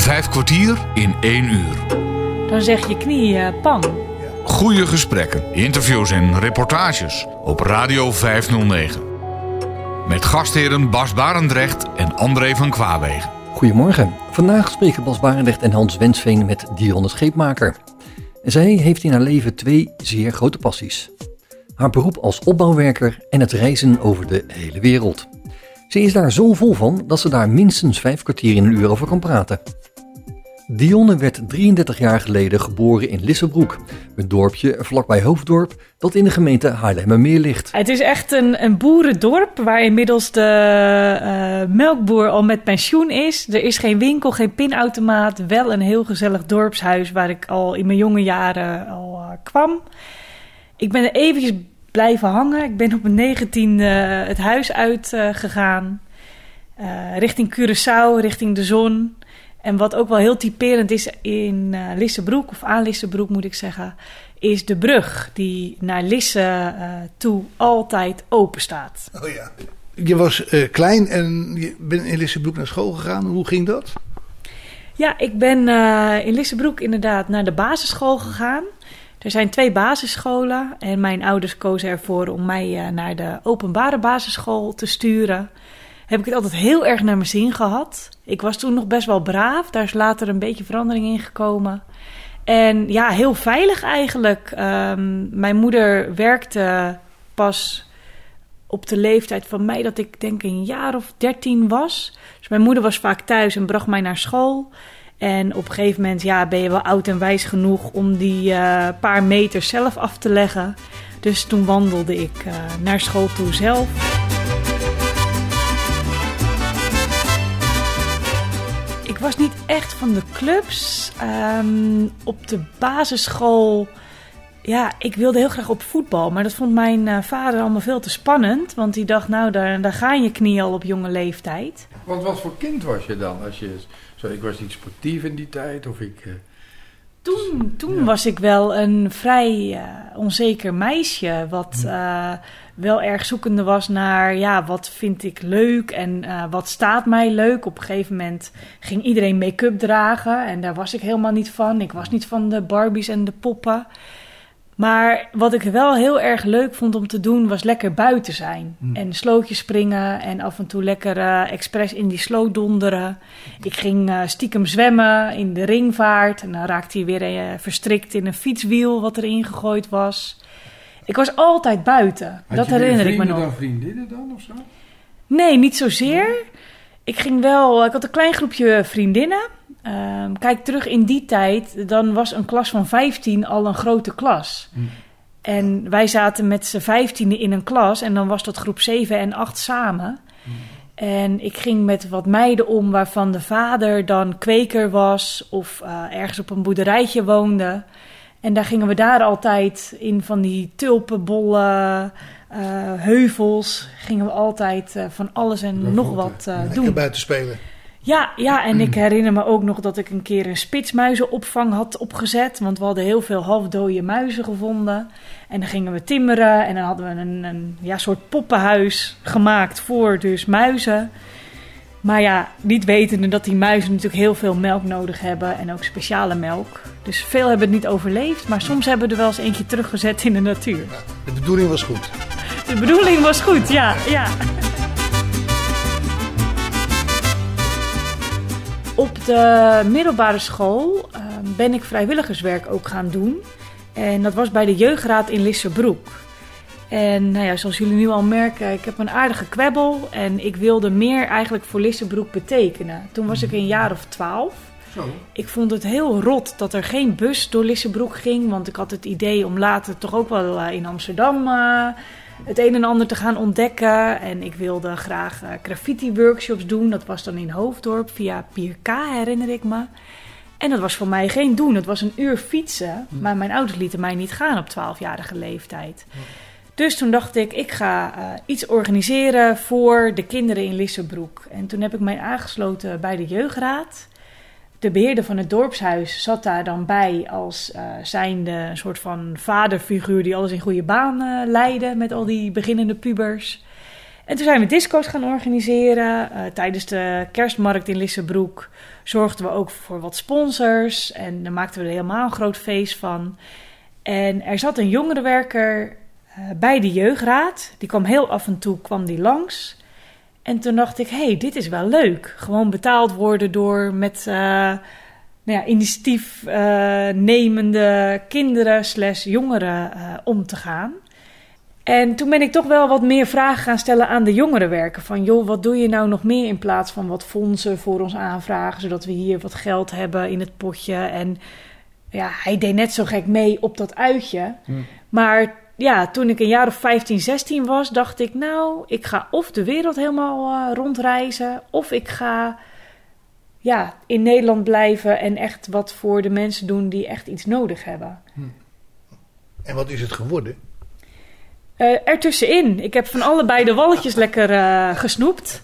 Vijf kwartier in één uur. Dan zeg je knie uh, pang. Goede gesprekken, interviews en reportages op Radio 509. Met gastheren Bas Barendrecht en André van Kwaabegen. Goedemorgen. Vandaag spreken Bas Barendrecht en Hans Wensveen met Dionne Scheepmaker. Zij heeft in haar leven twee zeer grote passies. Haar beroep als opbouwwerker en het reizen over de hele wereld. Ze is daar zo vol van dat ze daar minstens vijf kwartier in een uur over kan praten. Dionne werd 33 jaar geleden geboren in Lissebroek, een dorpje vlakbij Hoofddorp dat in de gemeente Haarlemmermeer ligt. Het is echt een, een boerendorp waar inmiddels de uh, melkboer al met pensioen is. Er is geen winkel, geen pinautomaat, wel een heel gezellig dorpshuis waar ik al in mijn jonge jaren al uh, kwam. Ik ben er eventjes blijven hangen. Ik ben op mijn 19 uh, het huis uit gegaan. richting Curaçao, richting de zon. En wat ook wel heel typerend is in uh, Lissebroek, of aan Lissebroek moet ik zeggen, is de brug die naar Lisse uh, toe altijd open staat. Oh ja. Je was uh, klein en je bent in Lissebroek naar school gegaan. Hoe ging dat? Ja, ik ben in Lissebroek inderdaad naar de basisschool gegaan. Er zijn twee basisscholen en mijn ouders kozen ervoor om mij naar de openbare basisschool te sturen heb ik het altijd heel erg naar mijn zin gehad. Ik was toen nog best wel braaf. Daar is later een beetje verandering in gekomen. En ja, heel veilig eigenlijk. Um, mijn moeder werkte pas op de leeftijd van mij dat ik denk een jaar of dertien was. Dus mijn moeder was vaak thuis en bracht mij naar school. En op een gegeven moment ja, ben je wel oud en wijs genoeg om die uh, paar meter zelf af te leggen. Dus toen wandelde ik uh, naar school toe zelf. Was niet echt van de clubs. Um, op de basisschool. Ja, ik wilde heel graag op voetbal. Maar dat vond mijn uh, vader allemaal veel te spannend. Want die dacht, nou, daar, daar gaan je knieën al op jonge leeftijd. Want wat voor kind was je dan? Als je, zo, ik was niet sportief in die tijd. Of ik. Uh... Toen, toen ja. was ik wel een vrij uh, onzeker meisje. Wat uh, wel erg zoekende was naar, ja, wat vind ik leuk en uh, wat staat mij leuk. Op een gegeven moment ging iedereen make-up dragen en daar was ik helemaal niet van. Ik was niet van de Barbies en de poppen. Maar wat ik wel heel erg leuk vond om te doen, was lekker buiten zijn. Mm. En slootjes springen en af en toe lekker uh, expres in die sloot donderen. Ik ging uh, stiekem zwemmen in de ringvaart. En dan raakte hij weer uh, verstrikt in een fietswiel wat erin gegooid was. Ik was altijd buiten. Had dat je herinner ik me nog. dan vriendinnen dan of zo? Nee, niet zozeer. Ik ging wel, ik had een klein groepje vriendinnen. Um, kijk terug in die tijd, dan was een klas van 15 al een grote klas. Hm. En wij zaten met z'n 15 in een klas en dan was dat groep 7 en 8 samen. Hm. En ik ging met wat meiden om waarvan de vader dan kweker was of uh, ergens op een boerderijtje woonde. En daar gingen we daar altijd in van die tulpenbollen, uh, heuvels, gingen we altijd uh, van alles en nog wat uh, Lekker doen. buiten spelen. Ja, ja, en ik herinner me ook nog dat ik een keer een spitsmuizenopvang had opgezet. Want we hadden heel veel halfdode muizen gevonden. En dan gingen we timmeren en dan hadden we een, een ja, soort poppenhuis gemaakt voor dus muizen. Maar ja, niet wetende dat die muizen natuurlijk heel veel melk nodig hebben en ook speciale melk. Dus veel hebben het niet overleefd, maar soms hebben we er wel eens eentje teruggezet in de natuur. De bedoeling was goed. De bedoeling was goed, ja, ja. Op de middelbare school uh, ben ik vrijwilligerswerk ook gaan doen. En dat was bij de jeugdraad in Lissebroek. En nou ja, zoals jullie nu al merken, ik heb een aardige kwebbel. En ik wilde meer eigenlijk voor Lissebroek betekenen. Toen was ik een jaar of twaalf. Zo. Ik vond het heel rot dat er geen bus door Lissebroek ging. Want ik had het idee om later toch ook wel uh, in Amsterdam uh, het een en ander te gaan ontdekken. En ik wilde graag uh, graffiti-workshops doen. Dat was dan in Hoofddorp via Pier K, herinner ik me. En dat was voor mij geen doen. Het was een uur fietsen. Maar mijn ouders lieten mij niet gaan op 12-jarige leeftijd. Dus toen dacht ik, ik ga uh, iets organiseren voor de kinderen in Lissebroek. En toen heb ik mij aangesloten bij de jeugdraad. De beheerder van het dorpshuis zat daar dan bij als uh, zijnde een soort van vaderfiguur die alles in goede baan uh, leidde met al die beginnende pubers. En toen zijn we disco's gaan organiseren. Eh, tijdens de kerstmarkt in Lissabroek zorgden we ook voor wat sponsors. En daar maakten we er helemaal een groot feest van. En er zat een jongerenwerker bij de jeugdraad. Die kwam heel af en toe kwam die langs. En toen dacht ik, hé, hey, dit is wel leuk. Gewoon betaald worden door met uh, nou ja, initiatief nemende kinderen slash jongeren om te gaan. En toen ben ik toch wel wat meer vragen gaan stellen aan de jongerenwerken. Van joh, wat doe je nou nog meer in plaats van wat fondsen voor ons aanvragen, zodat we hier wat geld hebben in het potje. En ja, hij deed net zo gek mee op dat uitje. Hmm. Maar ja, toen ik een jaar of 15, 16 was, dacht ik, nou, ik ga of de wereld helemaal uh, rondreizen, of ik ga ja, in Nederland blijven en echt wat voor de mensen doen die echt iets nodig hebben. Hmm. En wat is het geworden? Uh, ertussenin. Ik heb van allebei de walletjes lekker uh, gesnoept.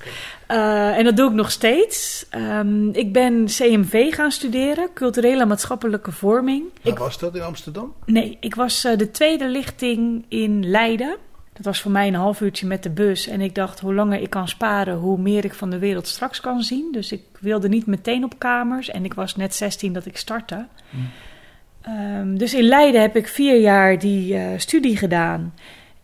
Uh, en dat doe ik nog steeds. Um, ik ben CMV gaan studeren, culturele en maatschappelijke vorming. Waar ik, was dat in Amsterdam? Nee, ik was de tweede lichting in Leiden. Dat was voor mij een half uurtje met de bus. En ik dacht, hoe langer ik kan sparen, hoe meer ik van de wereld straks kan zien. Dus ik wilde niet meteen op kamers. En ik was net 16 dat ik startte. Hmm. Um, dus in Leiden heb ik vier jaar die studie gedaan.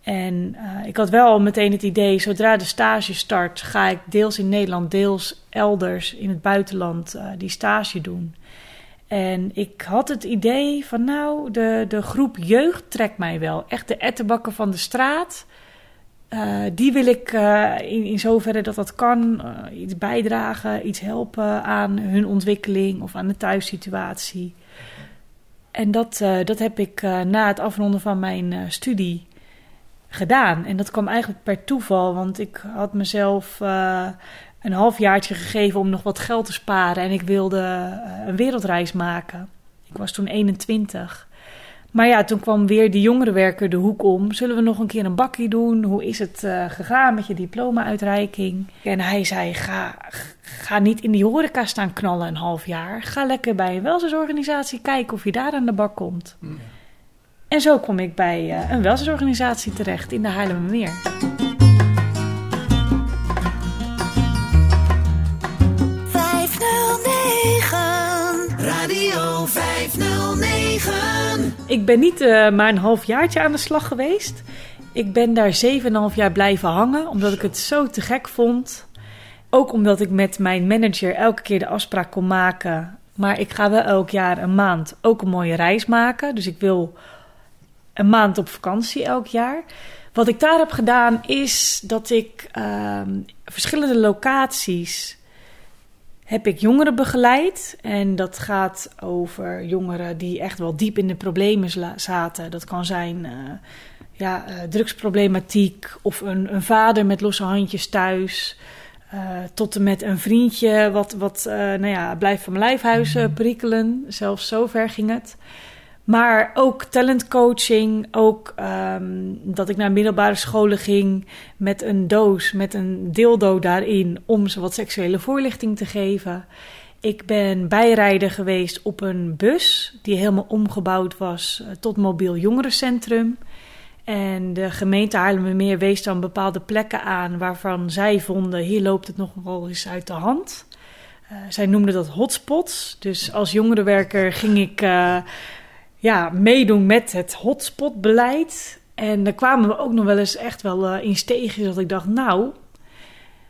En uh, ik had wel meteen het idee, zodra de stage start, ga ik deels in Nederland, deels elders in het buitenland uh, die stage doen. En ik had het idee van, nou, de, de groep jeugd trekt mij wel. Echt de ettenbakken van de straat. Uh, die wil ik in, in zoverre dat dat kan iets bijdragen, iets helpen aan hun ontwikkeling of aan de thuissituatie. En dat, dat heb ik na het afronden van mijn studie gedaan. En dat kwam eigenlijk per toeval, want ik had mezelf uh, een halfjaartje gegeven om nog wat geld te sparen. En ik wilde uh, een wereldreis maken. Ik was toen 21. Maar ja, toen kwam weer die jongerenwerker de hoek om. Zullen we nog een keer een bakkie doen? Hoe is het uh, gegaan met je diploma-uitreiking? En hij zei, ga, ga niet in die horeca staan knallen een half jaar. Ga lekker bij een welzijnsorganisatie kijken of je daar aan de bak komt. Mm. En zo kom ik bij uh, een welzijnsorganisatie terecht in de Haarlemmermeer. Radio 509. Ik ben niet uh, maar een half jaartje aan de slag geweest. Ik ben daar 7,5 jaar blijven hangen, omdat ik het zo te gek vond. Ook omdat ik met mijn manager elke keer de afspraak kon maken. Maar ik ga wel elk jaar een maand ook een mooie reis maken. Dus ik wil een maand op vakantie elk jaar. Wat ik daar heb gedaan is dat ik uh, verschillende locaties heb ik jongeren begeleid. En dat gaat over jongeren die echt wel diep in de problemen zaten. Dat kan zijn uh, ja, uh, drugsproblematiek of een, een, vader met losse handjes thuis. Uh, tot en met een vriendje wat, wat nou ja, blijft van mijn lijfhuizen prikkelen. Zelfs zover ging het. Maar ook talentcoaching, ook um, dat ik naar middelbare scholen ging met een doos, met een dildo daarin, om ze wat seksuele voorlichting te geven. Ik ben bijrijder geweest op een bus die helemaal omgebouwd was eh, tot mobiel jongerencentrum. En de gemeente Haarlemmermeer wees dan bepaalde plekken aan waarvan zij vonden, hier loopt het nog wel eens uit de hand. Uh, zij noemden dat hotspots. Dus als jongerenwerker ging ik... Uh, ja, meedoen met het hotspotbeleid. En daar kwamen we ook nog wel eens echt wel uh, in steegjes dat ik dacht, nou...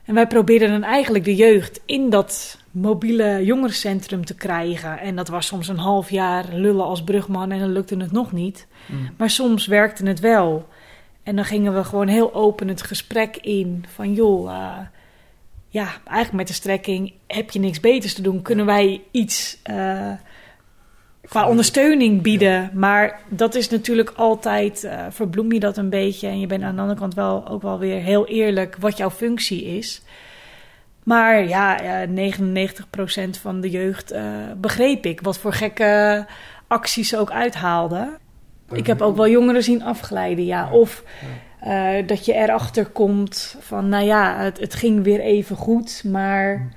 En wij probeerden dan eigenlijk de jeugd in dat mobiele jongerencentrum te krijgen. En dat was soms een half jaar lullen als brugman en dan lukte het nog niet. Mm. Maar soms werkte het wel. En dan gingen we gewoon heel open het gesprek in van joh... Uh, ja, eigenlijk met de strekking, heb je niks beters te doen? Kunnen wij iets... Uh, qua ondersteuning bieden. Maar dat is natuurlijk altijd, uh, verbloem je dat een beetje. En je bent aan de andere kant wel ook wel weer heel eerlijk wat jouw functie is. Maar ja, uh, 99% van de jeugd uh, begreep ik. Wat voor gekke acties ze ook uithaalden. Ik heb ook wel jongeren zien afglijden, ja. Of dat je erachter komt van, nou ja, het, het ging weer even goed, maar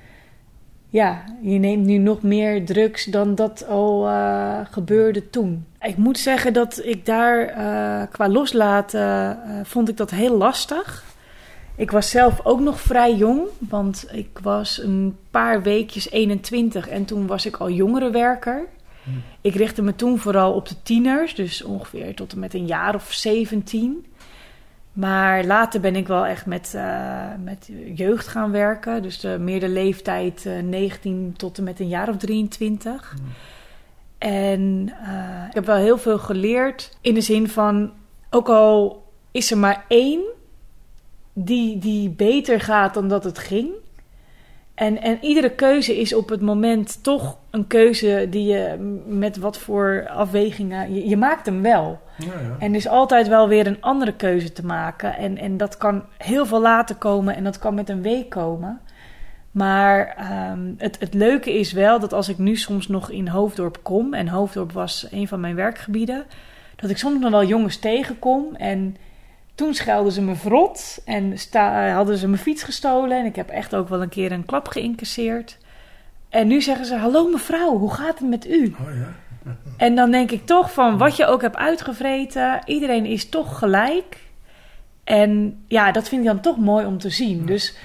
ja, je neemt nu nog meer drugs dan dat al uh, gebeurde toen. Ik moet zeggen dat ik daar uh, qua loslaten uh, vond ik dat heel lastig. Ik was zelf ook nog vrij jong, want ik was een paar weekjes 21 en toen was ik al jongerenwerker. Hmm. Ik richtte me toen vooral op de tieners, dus ongeveer tot en met een jaar of 17. Maar later ben ik wel echt met, eh, met jeugd gaan werken. Dus de, meer de leeftijd eh, 19 tot en met een jaar of 23. En eh, ik heb wel heel veel geleerd in de zin van, ook al is er maar één die, die beter gaat dan dat het ging. En, en iedere keuze is op het moment toch een keuze die je met wat voor afwegingen. Je, je maakt hem wel. Ja, ja. En er is altijd wel weer een andere keuze te maken. En, en dat kan heel veel later komen en dat kan met een week komen. Maar ehm, het, het leuke is wel dat als ik nu soms nog in Hoofddorp kom, en Hoofddorp was een van mijn werkgebieden, dat ik soms nog wel jongens tegenkom. En toen schelden ze me verrot en sta, hadden ze mijn fiets gestolen. En ik heb echt ook wel een keer een klap geïncasseerd. En nu zeggen ze: Hallo mevrouw, hoe gaat het met u? Oh ja. En dan denk ik toch van wat je ook hebt uitgevreten, iedereen is toch gelijk. En ja, dat vind ik dan toch mooi om te zien. Dus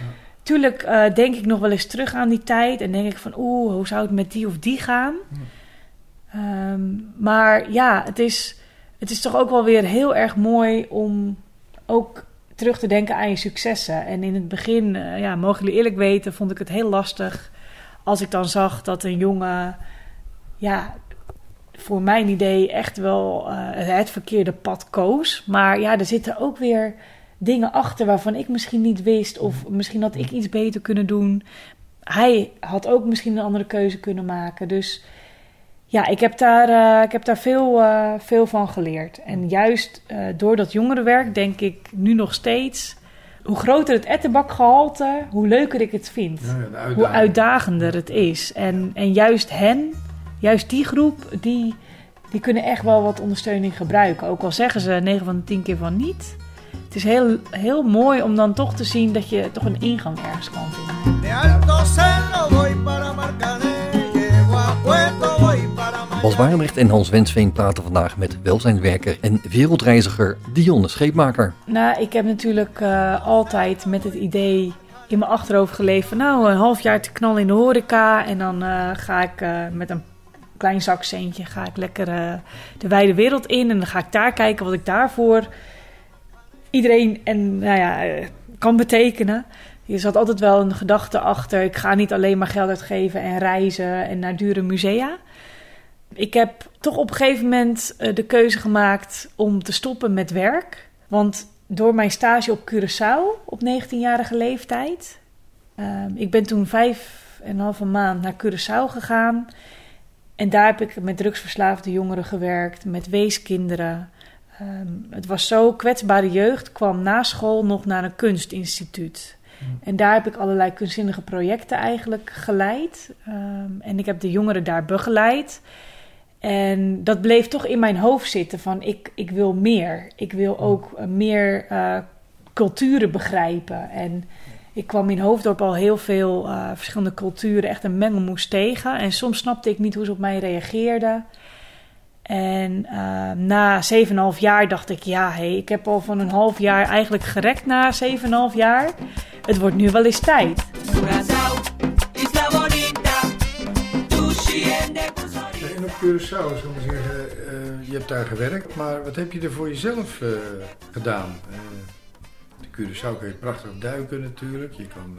tuurlijk eh, denk ik nog wel eens terug aan die tijd en denk ik van oeh, hoe zou het met die of die gaan? Ehm, maar ja, het is, het is toch ook wel weer heel erg mooi om ook terug te denken aan je successen. En in het begin, eh, ja, mogen jullie eerlijk weten, vond ik het heel lastig als ik dan zag dat een jongen, ja, voor mijn idee echt wel eh, het verkeerde pad koos. Maar ja, er zitten ook weer dingen achter waarvan ik misschien niet wist. Of misschien had ik iets beter kunnen doen. Hij had ook misschien een andere keuze kunnen maken. Dus ja, ik heb daar, eh, ik heb daar veel, eh, veel van geleerd. En juist eh, door dat jongerenwerk denk ik nu nog steeds... hoe groter het ettenbakgehalte, hoe leuker ik het vind Ja, uitdaging. hoe uitdagender het is. En, en juist hen, juist die groep, die, die kunnen echt wel wat ondersteuning gebruiken. Ook al zeggen ze 9 van de 10 keer van niet. Het is heel, heel mooi om dan toch te zien dat je toch een ingang ergens kan vinden. Bas Barendrecht en Hans Wensveen praten vandaag met welzijnswerker en wereldreiziger Dionne Scheepmaker. Nou, ik heb natuurlijk eh, altijd met het idee in mijn achterhoofd geleefd van nou, een half jaar te knallen in de horeca. En dan eh, ga ik eh, met een klein zakcentje ga ik lekker de wijde wereld in. En dan ga ik daar kijken wat ik daarvoor iedereen en, nou ja, kan betekenen. Er zat altijd wel een gedachte achter. Ik ga niet alleen maar geld uitgeven en reizen en naar dure musea. Ik heb toch op een gegeven moment eh, de keuze gemaakt om te stoppen met werk. Want door mijn stage op Curaçao op 19-jarige leeftijd. ehm, ik ben toen vijf en een halve maand naar Curaçao gegaan. En daar heb ik met drugsverslaafde jongeren gewerkt, met weeskinderen. Ehm, het was zo, kwetsbare jeugd kwam na school nog naar een kunstinstituut. En daar heb ik allerlei kunstzinnige projecten eigenlijk geleid. Ehm, en ik heb de jongeren daar begeleid. En dat bleef toch in mijn hoofd zitten van ik, ik wil meer. Ik wil ook eh, meer eh, culturen begrijpen. En ik kwam in Hoofddorp al heel veel eh, verschillende culturen, echt een mengelmoes tegen. En soms snapte ik niet hoe ze op mij reageerden. En eh, na 7,5 jaar dacht ik, ja, hey, ik heb al van een half jaar eigenlijk gerekt na 7,5 jaar. Het wordt nu wel eens tijd. Curaçao, En op Curaçao, zal ik zeggen, eh, je hebt daar gewerkt, maar wat heb je er voor jezelf eh, gedaan? Eh, de Curaçao kun je prachtig duiken natuurlijk. Je kan...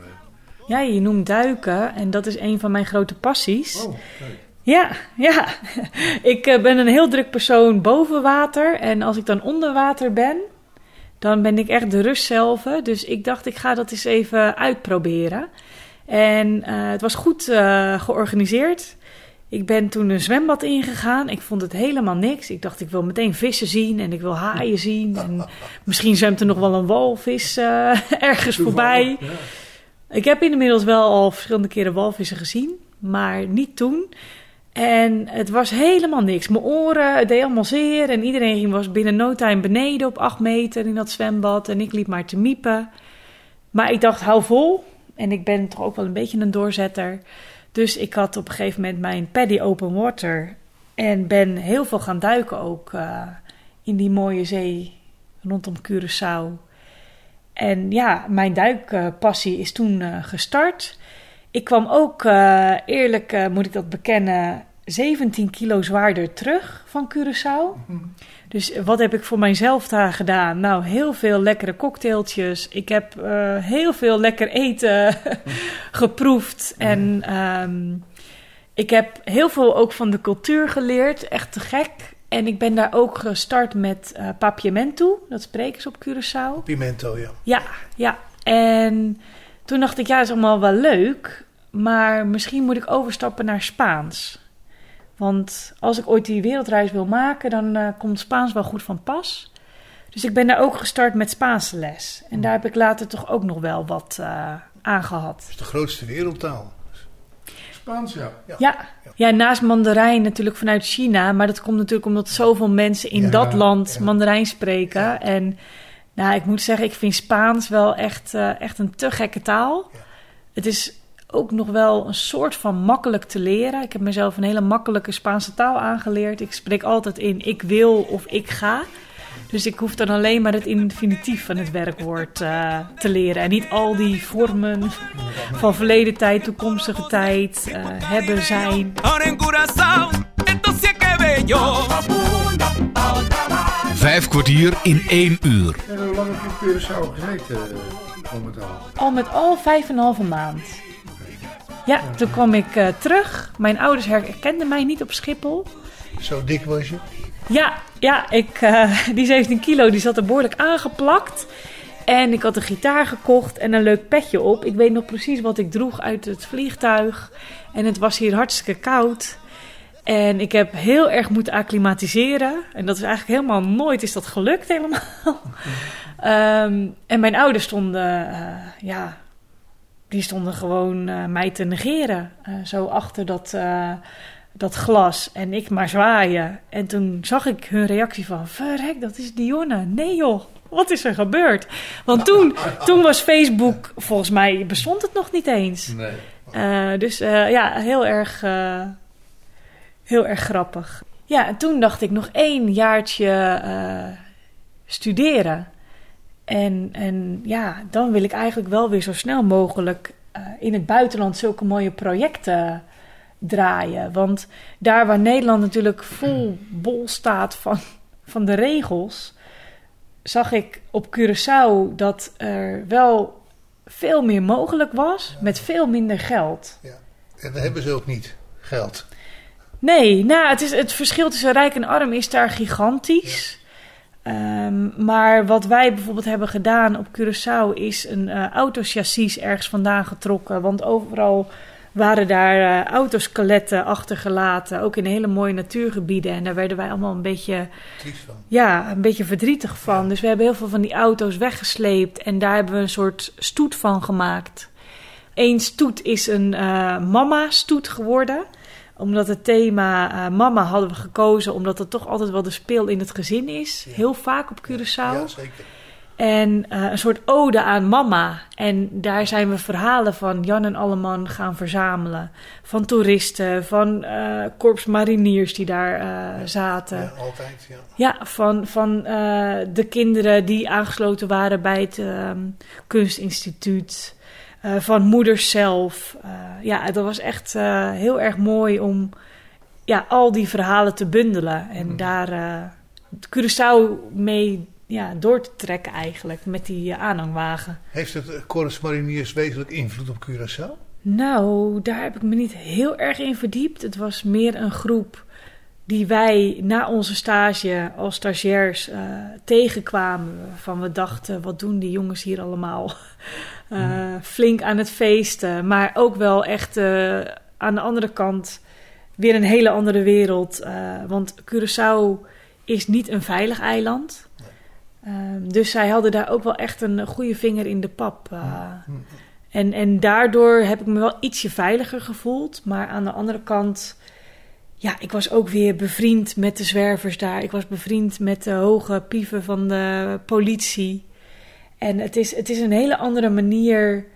Ja, je noemt duiken en dat is een van mijn grote passies. Oh. Ja, ja. Ik ben een heel druk persoon boven water. En als ik dan onder water ben, dan ben ik echt de rust zelf. Dus ik dacht, ik ga dat eens even uitproberen. En het was goed georganiseerd. Ik ben toen een zwembad ingegaan. Ik vond het helemaal niks. Ik dacht, ik wil meteen vissen zien en ik wil haaien zien. En misschien zwemt er nog wel een walvis eh, ergens voorbij. Ik heb inmiddels wel al verschillende keren walvissen gezien, maar niet toen. En het was helemaal niks. Mijn oren, het deed allemaal zeer. En iedereen was binnen no time beneden op acht meter in dat zwembad. En ik liep maar te miepen. Maar ik dacht, hou vol. En ik ben toch ook wel een beetje een doorzetter. Dus ik had op een gegeven moment mijn paddy open water. En ben heel veel gaan duiken ook eh, in die mooie zee rondom Curaçao. En ja, mijn duikpassie is toen eh, gestart. Ik kwam ook, eh, eerlijk moet ik dat bekennen, 17 kilo zwaarder terug van Curaçao. Dus wat heb ik voor mijzelf daar gedaan? Nou, heel veel lekkere cocktailtjes. Ik heb eh, heel veel lekker eten geproefd. En ehm, ik heb heel veel ook van de cultuur geleerd. Echt te gek. En ik ben daar ook gestart met eh papiamento. Dat spreken ze op Curaçao. Pimento, ja. Ja, ja. En toen dacht ik, ja, is allemaal wel leuk. Maar misschien moet ik overstappen naar Spaans. Want als ik ooit die wereldreis wil maken, dan eh, komt Spaans wel goed van pas. Dus ik ben daar ook gestart met Spaanse les. En daar heb ik later toch ook nog wel wat eh aan gehad. Dat is de grootste wereldtaal. Spaans, ja. Ja. ja, naast Mandarijn natuurlijk vanuit China. Maar dat komt natuurlijk omdat zoveel mensen in Ja, dat land ja. Mandarijn spreken. En nou, ik moet zeggen, ik vind Spaans wel echt, eh, echt een te gekke taal. Het is ook nog wel een soort van makkelijk te leren. Ik heb mezelf een hele makkelijke Spaanse taal aangeleerd. Ik spreek altijd in ik wil of ik ga. Dus ik hoef dan alleen maar het infinitief van het werkwoord eh, te leren. En niet al die vormen van verleden tijd, toekomstige tijd, eh, hebben, zijn. Vijf kwartier in één uur. En hoe lang heb je in Curaçao gezeten, eh, al met al? Al met al vijf en een halve maand. Ja, toen kwam ik eh, terug. Mijn ouders herkenden mij niet op Schiphol. Zo dik was je. Ja, ja ik, eh, die 17 kilo die zat er behoorlijk aangeplakt. En ik had een gitaar gekocht en een leuk petje op. Ik weet nog precies wat ik droeg uit het vliegtuig. En het was hier hartstikke koud. En ik heb heel erg moeten acclimatiseren. En dat is eigenlijk helemaal nooit is dat gelukt helemaal. Ehm, en mijn ouders stonden, eh, ja, die stonden gewoon eh, mij te negeren. Eh, zo achter dat, eh, dat glas. En ik maar zwaaien. En toen zag ik hun reactie van... Verrek, dat is Dionne. Nee joh, wat is er gebeurd? Want toen, toen was Facebook... Volgens mij bestond het nog niet eens. Nee. Dus ja, heel erg, heel erg grappig. Ja, en toen dacht ik nog één jaartje studeren. En, en ja, dan wil ik eigenlijk wel weer zo snel mogelijk eh, in het buitenland zulke mooie projecten draaien. Want daar waar Nederland natuurlijk vol bol staat van, van de regels, zag ik op Curaçao dat er wel veel meer mogelijk was met veel minder geld. En dat hebben ze ook niet, geld. Nee, nou, het, is, het verschil tussen rijk en arm is daar gigantisch. Ehm, maar wat wij bijvoorbeeld hebben gedaan op Curaçao is een eh autochassis ergens vandaan getrokken. Want overal waren daar eh autoskeletten achtergelaten, ook in hele mooie natuurgebieden. En daar werden wij allemaal een beetje van. ja, een beetje verdrietig van. Dus we hebben heel veel van die auto's weggesleept en daar hebben we een soort stoet van gemaakt. Eén stoet is een eh, mama-stoet geworden. Omdat het thema eh, mama hadden we gekozen, omdat het toch altijd wel de speel in het gezin is. Ja. Heel vaak op Curaçao. Ja, zeker. En eh, een soort ode aan mama. En daar zijn we verhalen van Jan en Alleman gaan verzamelen. Van toeristen, van eh korps mariniers die daar zaten. Ja, altijd, ja. Ja, van, van de kinderen die aangesloten waren bij het ehm, kunstinstituut. Eh, van moeders zelf. Eh, ja, dat was echt eh, heel erg mooi om ja, al die verhalen te bundelen. En daar eh Curaçao mee ja, door te trekken eigenlijk met die aanhangwagen. Heeft het Corus Mariniers wezenlijk invloed op Curaçao? Nou, daar heb ik me niet heel erg in verdiept. Het was meer een groep die wij na onze stage als stagiairs eh, tegenkwamen. Van we dachten, wat doen die jongens hier allemaal? Eh, Flink aan het feesten, maar ook wel echt eh, aan de andere kant weer een hele andere wereld. Want Curaçao is niet een veilig eiland. Ehm, dus zij hadden daar ook wel echt een goede vinger in de pap. En, en daardoor heb ik me wel ietsje veiliger gevoeld. Maar aan de andere kant, ja, ik was ook weer bevriend met de zwervers daar. Ik was bevriend met de hoge pieven van de politie. En het is, het is een hele andere manier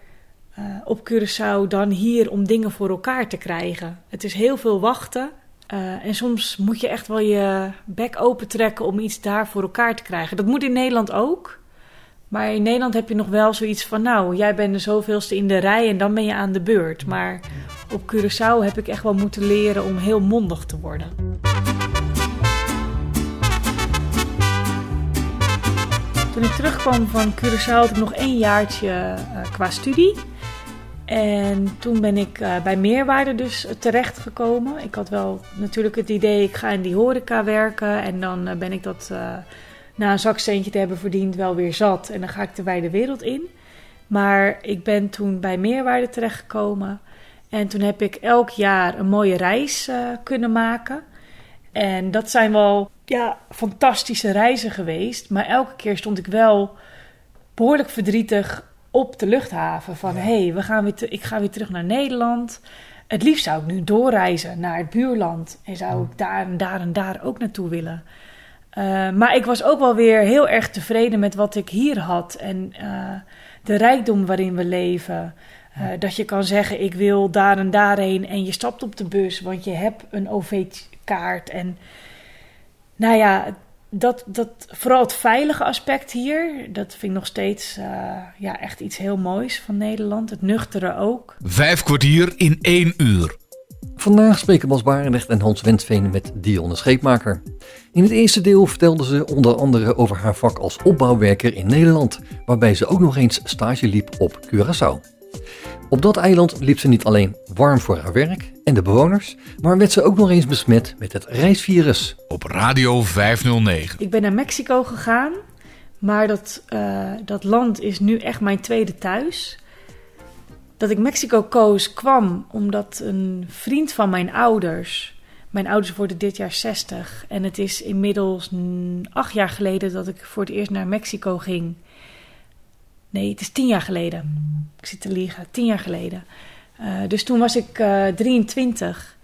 eh, op Curaçao dan hier om dingen voor elkaar te krijgen. Het is heel veel wachten. eh, en soms moet je echt wel je bek open trekken om iets daar voor elkaar te krijgen. Dat moet in Nederland ook. Maar in Nederland heb je nog wel zoiets van, nou, jij bent de zoveelste in de rij en dan ben je aan de beurt. Maar op Curaçao heb ik echt wel moeten leren om heel mondig te worden. Toen ik terugkwam van Curaçao had ik nog één jaartje eh, qua studie. En toen ben ik eh, bij Meerwaarde dus terechtgekomen. Ik had wel natuurlijk het idee, ik ga in die horeca werken. En dan eh, ben ik dat na een zakcentje te hebben verdiend wel weer zat. En dan ga ik de wijde wereld in. Maar ik ben toen bij Meerwaarde terechtgekomen. En toen heb ik elk jaar een mooie reis eh, kunnen maken. En dat zijn wel ja, fantastische reizen geweest. Maar elke keer stond ik wel behoorlijk verdrietig op de luchthaven. Van hé, hey, we gaan weer te- ik ga weer terug naar Nederland. Het liefst zou ik nu doorreizen naar het buurland. En zou ik daar en daar en daar ook naartoe willen. Eh, maar ik was ook wel weer heel erg tevreden met wat ik hier had. En eh, de rijkdom waarin we leven. Eh, dat je kan zeggen, ik wil daar en daarheen. En je stapt op de bus, want je hebt een OV-kaart. En nou ja, dat, dat, vooral het veilige aspect hier, dat vind ik nog steeds eh, ja, echt iets heel moois van Nederland. Het nuchtere ook. Vijf kwartier in één uur. Vandaag spreken Bas Barendrecht en Hans Wensveen met Dionne Scheepmaker. In het eerste deel vertelde ze onder andere over haar vak als opbouwwerker in Nederland, waarbij ze ook nog eens stage liep op Curaçao. Op dat eiland liep ze niet alleen warm voor haar werk en de bewoners, maar werd ze ook nog eens besmet met het reisvirus. Op Radio 509. Ik ben naar Mexico gegaan, maar dat, eh, dat land is nu echt mijn tweede thuis. Dat ik Mexico koos kwam omdat een vriend van mijn ouders. Mijn ouders worden dit jaar 60 en het is inmiddels acht jaar geleden dat ik voor het eerst naar Mexico ging. Nee, het is tien jaar geleden. Ik zit te liegen, tien jaar geleden. Eh, dus toen was ik eh 23.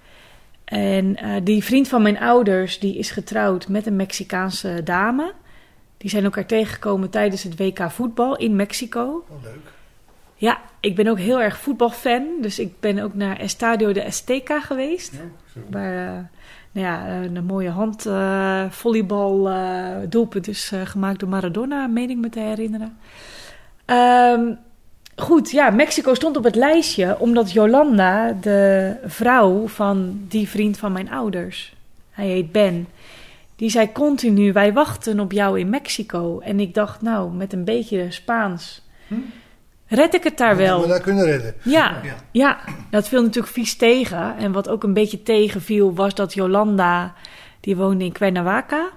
En eh, die vriend van mijn ouders, die is getrouwd met een Mexicaanse dame. Die zijn elkaar tegengekomen tijdens het WK voetbal in Mexico. Oh, leuk. Ja, ik ben ook heel erg voetbalfan. Dus ik ben ook naar Estadio de Azteca geweest. Waar eh, nou ja, eh, een mooie handvolleybal eh doelpunt is gemaakt door Maradona, meen ik me te herinneren. Ehm, goed, ja, Mexico stond op het lijstje omdat Jolanda, de vrouw van die vriend van mijn ouders, hij heet Ben, die zei continu: Wij wachten op jou in Mexico. En ik dacht, nou, met een beetje Spaans. Red ik het daar Dat we wel? daar kunnen redden. Ja, Ja. ja, dat viel natuurlijk vies tegen. En wat ook een beetje tegenviel was dat Jolanda, die woonde in Cuernavaca.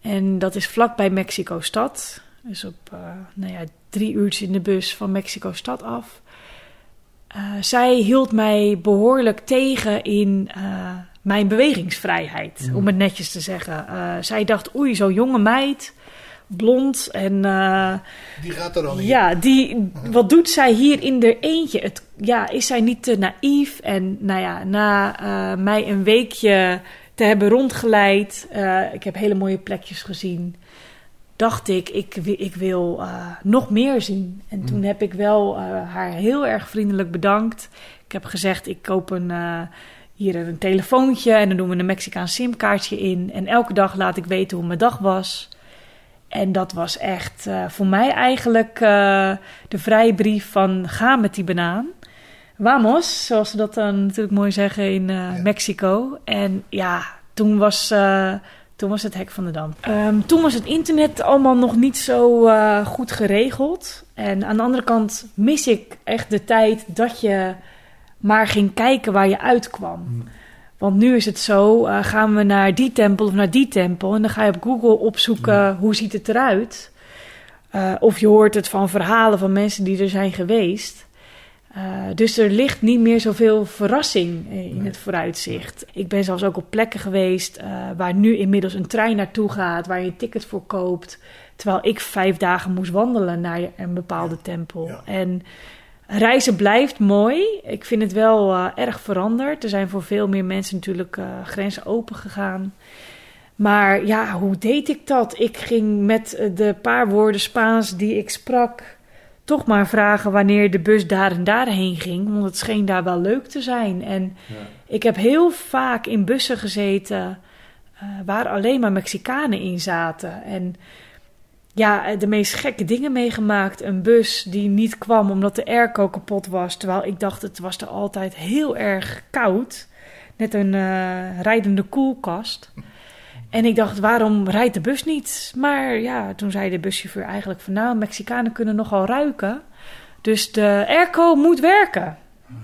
En dat is vlakbij Mexico-stad. Dus op eh, nou ja, drie uurtjes in de bus van Mexico-stad af. Eh, zij hield mij behoorlijk tegen in eh, mijn bewegingsvrijheid, om het netjes te zeggen. Eh, zij dacht, oei, zo'n jonge meid, blond en... eh, Die gaat er niet. ja, die, wat doet zij hier in haar eentje? Het, ja, is zij niet te naïef? En nou ja, na eh, mij een weekje te hebben rondgeleid, eh, ik heb hele mooie plekjes gezien, dacht ik, ik, ik wil nog meer zien. En toen heb ik wel haar heel erg vriendelijk bedankt. Ik heb gezegd, ik koop een, hier een telefoontje en dan doen we een Mexicaans simkaartje in. En elke dag laat ik weten hoe mijn dag was. En dat was echt eh, voor mij eigenlijk eh, de vrijbrief van ga met die banaan. Vamos, zoals ze dat dan natuurlijk mooi zeggen in eh, Mexico. En ja, toen was, toen was het hek van de dam. Ehm, toen was het internet allemaal nog niet zo goed geregeld. En aan de andere kant mis ik echt de tijd dat je maar ging kijken waar je uitkwam. Want nu is het zo, eh, gaan we naar die tempel of naar die tempel... en dan ga je op Google opzoeken hoe ziet het eruit. Eh, of je hoort het van verhalen van mensen die er zijn geweest. Eh, dus er ligt niet meer zoveel verrassing in het vooruitzicht. Ik ben zelfs ook op plekken geweest waar nu inmiddels een trein naartoe gaat... waar je een ticket voor koopt... terwijl ik vijf dagen moest wandelen naar een bepaalde tempel. Ja. En Reizen blijft mooi. Ik vind het wel eh, erg veranderd. Er zijn voor veel meer mensen natuurlijk eh, grenzen open gegaan. Maar ja, hoe deed ik dat? Ik ging met eh, de paar woorden Spaans die ik sprak... toch maar vragen wanneer de bus daar en daarheen ging. Want het scheen daar wel leuk te zijn. En ik heb heel vaak in bussen gezeten... waar alleen maar Mexicanen in zaten. En ja, de meest gekke dingen meegemaakt. Een bus die niet kwam omdat de airco kapot was. Terwijl ik dacht, het was er altijd heel erg koud. Net een eh, rijdende koelkast. En ik dacht, waarom rijdt de bus niet? Maar ja, toen zei de buschauffeur eigenlijk van... nou, Mexicanen kunnen nogal ruiken. Dus de airco moet werken.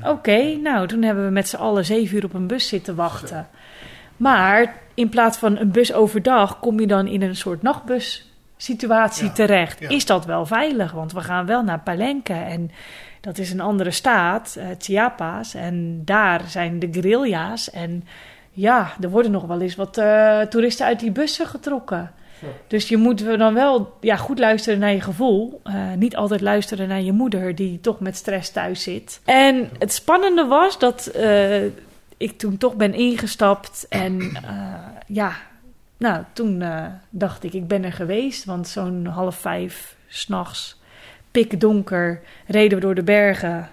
Oké, nou, toen hebben we met z'n allen zeven uur op een bus zitten wachten. Maar in plaats van een bus overdag... kom je dan in een soort nachtbus situatie Ja, terecht. ja. Is dat wel veilig? Want we gaan wel naar Palenque en dat is een andere staat, eh, Chiapas. En daar zijn de guerrilla's. En ja, er worden nog wel eens wat eh, toeristen uit die bussen getrokken. Dus je moet dan wel ja, goed luisteren naar je gevoel. Eh, niet altijd luisteren naar je moeder, die toch met stress thuis zit. En het spannende was dat ik toen toch ben ingestapt. En ja, nou, toen eh, dacht ik, ik ben er geweest. Want zo'n half vijf s'nachts, pikdonker, reden we door de bergen.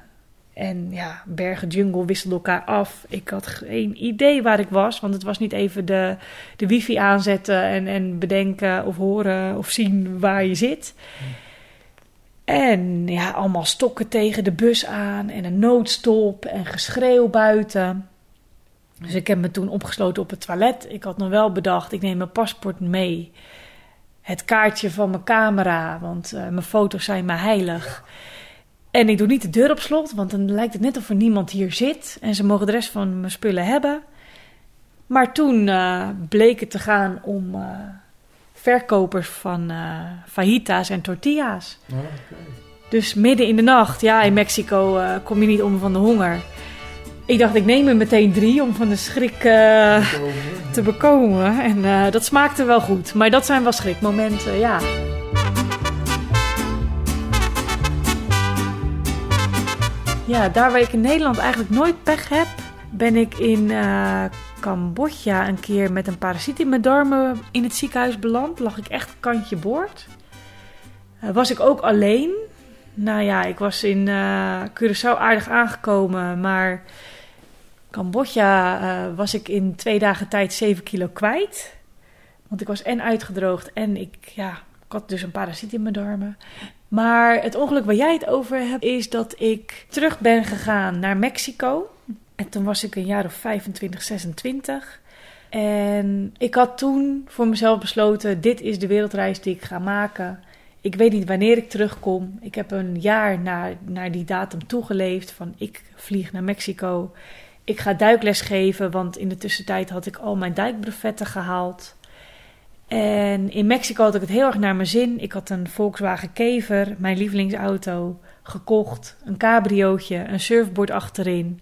En ja, bergen, jungle wisselden elkaar af. Ik had geen idee waar ik was, want het was niet even de, de wifi aanzetten en, en bedenken of horen of zien waar je zit. En ja, allemaal stokken tegen de bus aan en een noodstop en geschreeuw buiten. Dus ik heb me toen opgesloten op het toilet. Ik had nog wel bedacht, ik neem mijn paspoort mee. Het kaartje van mijn camera, want eh, mijn foto's zijn me heilig. En ik doe niet de deur op slot, want dan lijkt het net of er niemand hier zit. En ze mogen de rest van mijn spullen hebben. Maar toen eh, bleek het te gaan om eh, verkopers van eh, fajitas en tortillas. Dus midden in de nacht, ja, in Mexico kom je niet om van de honger. Ik dacht, ik neem er meteen drie om van de schrik eh, te bekomen. En eh, dat smaakte wel goed. Maar dat zijn wel schrikmomenten, ja. Ja, daar waar ik in Nederland eigenlijk nooit pech heb, ben ik in eh, Cambodja een keer met een parasiet in mijn darmen in het ziekenhuis beland. Lag ik echt kantje boord. Was ik ook alleen. Nou ja, ik was in Curaçao aardig aangekomen, maar Cambodja eh, was ik in twee dagen tijd 7 kilo kwijt. Want ik was en uitgedroogd en ik, ja, ik had dus een parasiet in mijn darmen. Maar het ongeluk waar jij het over hebt, is dat ik terug ben gegaan naar Mexico. En toen was ik een jaar of 25, 26. En ik had toen voor mezelf besloten: dit is de wereldreis die ik ga maken. Ik weet niet wanneer ik terugkom. Ik heb een jaar naar, naar die datum toegeleefd van ik vlieg naar Mexico. Ik ga duikles geven, want in de tussentijd had ik al mijn duikbrevetten gehaald. En in Mexico had ik het heel erg naar mijn zin. Ik had een Volkswagen Kever, mijn lievelingsauto, gekocht. Een cabriootje, een surfboard achterin.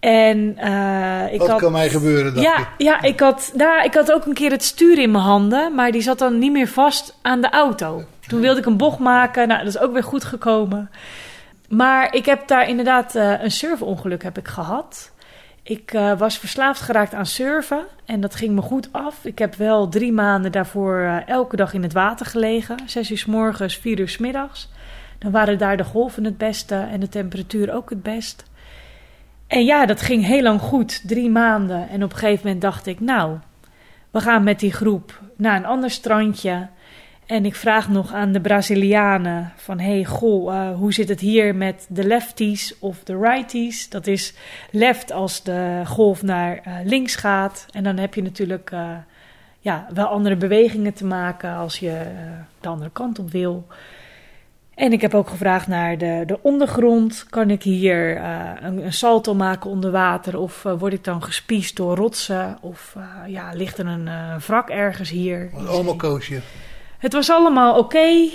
En eh, ik Wat had... kan mij gebeuren, dacht Ja, ik. ja ik, had, nou, ik had ook een keer het stuur in mijn handen, maar die zat dan niet meer vast aan de auto. Toen wilde ik een bocht maken, nou, dat is ook weer goed gekomen. Maar ik heb daar inderdaad eh, een surfongeluk heb ik gehad. Ik eh, was verslaafd geraakt aan surfen en dat ging me goed af. Ik heb wel drie maanden daarvoor eh, elke dag in het water gelegen. Zes uur s morgens, vier uur s middags. Dan waren daar de golven het beste en de temperatuur ook het best. En ja, dat ging heel lang goed, drie maanden. En op een gegeven moment dacht ik, nou, we gaan met die groep naar een ander strandje. En ik vraag nog aan de Brazilianen van, hey, goh, eh, hoe zit het hier met de lefties of de righties? Dat is left als de golf naar eh, links gaat. En dan heb je natuurlijk eh, ja, wel andere bewegingen te maken als je de andere kant op wil. En ik heb ook gevraagd naar de, de ondergrond. Kan ik hier een, een salto maken onder water? Of word ik dan gespiesd door rotsen? Of ja, ligt er een wrak ergens hier? Allemaal koosje. Het was allemaal oké.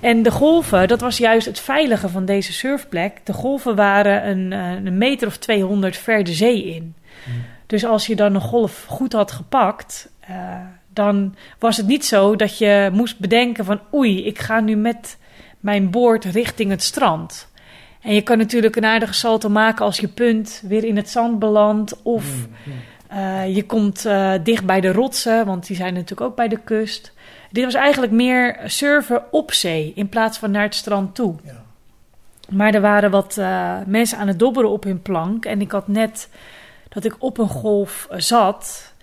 En de golven, dat was juist het veilige van deze surfplek. De golven waren een, eh, een meter of 200 ver de zee in. Dus als je dan een golf goed had gepakt, eh, dan was het niet zo dat je moest bedenken van oei, ik ga nu met mijn boord richting het strand. En je kan natuurlijk een aardige salto maken als je punt weer in het zand belandt. Of eh, je komt dicht bij de rotsen, want die zijn natuurlijk ook bij de kust. Dit was eigenlijk meer surfen op zee in plaats van naar het strand toe. Ja. Maar er waren wat eh, mensen aan het dobberen op hun plank. En ik had net dat ik op een golf eh, zat.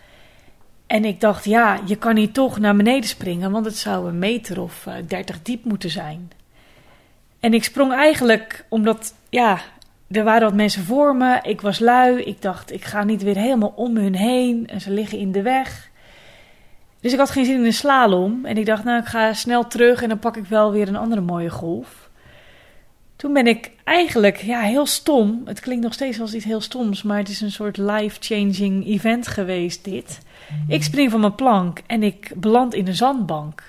En ik dacht, ja, je kan hier toch naar beneden springen, want het zou een meter of eh, 30 diep moeten zijn. En ik sprong eigenlijk omdat, ja, er waren wat mensen voor me. Ik was lui. Ik dacht, ik ga niet weer helemaal om hun heen. En ze liggen in de weg. Dus ik had geen zin in een slalom. En ik dacht, nou, ik ga snel terug en dan pak ik wel weer een andere mooie golf. Toen ben ik eigenlijk, ja, heel stom. Het klinkt nog steeds als iets heel stoms, maar het is een soort life-changing event geweest, dit. Ik spring van mijn plank en ik beland in een zandbank.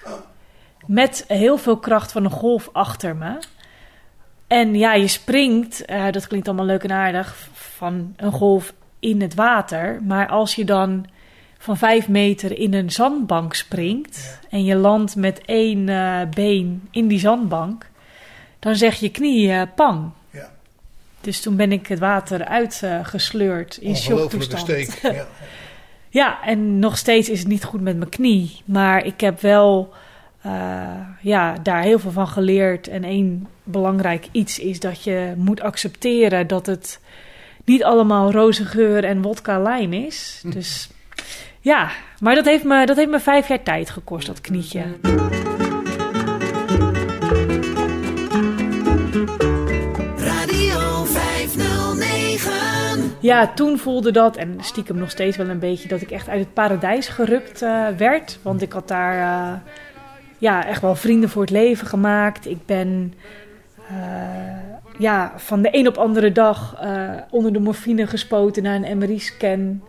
Met heel veel kracht van een golf achter me. En ja, je springt, eh, dat klinkt allemaal leuk en aardig, van een golf in het water. Maar als je dan van vijf meter in een zandbank springt en je landt met één eh, been in die zandbank, dan zeg je knie eh, pang. Ja. Dus toen ben ik het water uitgesleurd in shocktoestand. steek. Ja. Ja, en nog steeds is het niet goed met mijn knie. Maar ik heb wel eh, ja, daar heel veel van geleerd. En één belangrijk iets is dat je moet accepteren dat het niet allemaal roze geur en wodka lime is. Dus ja, maar dat heeft, me, dat heeft me vijf jaar tijd gekost, dat knietje. Radio 509. Ja, toen voelde dat, en stiekem nog steeds wel een beetje, dat ik echt uit het paradijs gerukt eh, werd. Want ik had daar eh, ja, echt wel vrienden voor het leven gemaakt. Ik ben eh, ja, van de een op andere dag onder de morfine gespoten naar een MRI-scan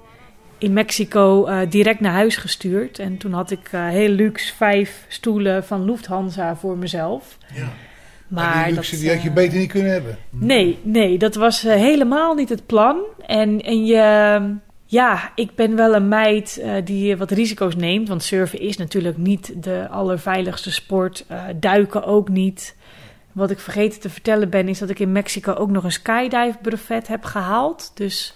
in Mexico eh, direct naar huis gestuurd. En toen had ik eh, heel luxe vijf stoelen van Lufthansa voor mezelf. Ja. Maar, die luxe dat, die had je eh, beter niet kunnen hebben. Nee, nee, dat was helemaal niet het plan. En, en je, ja, ik ben wel een meid die wat risico's neemt. Want surfen is natuurlijk niet de allerveiligste sport. Duiken ook niet. Wat ik vergeten te vertellen ben, is dat ik in Mexico ook nog een skydive brevet heb gehaald. Dus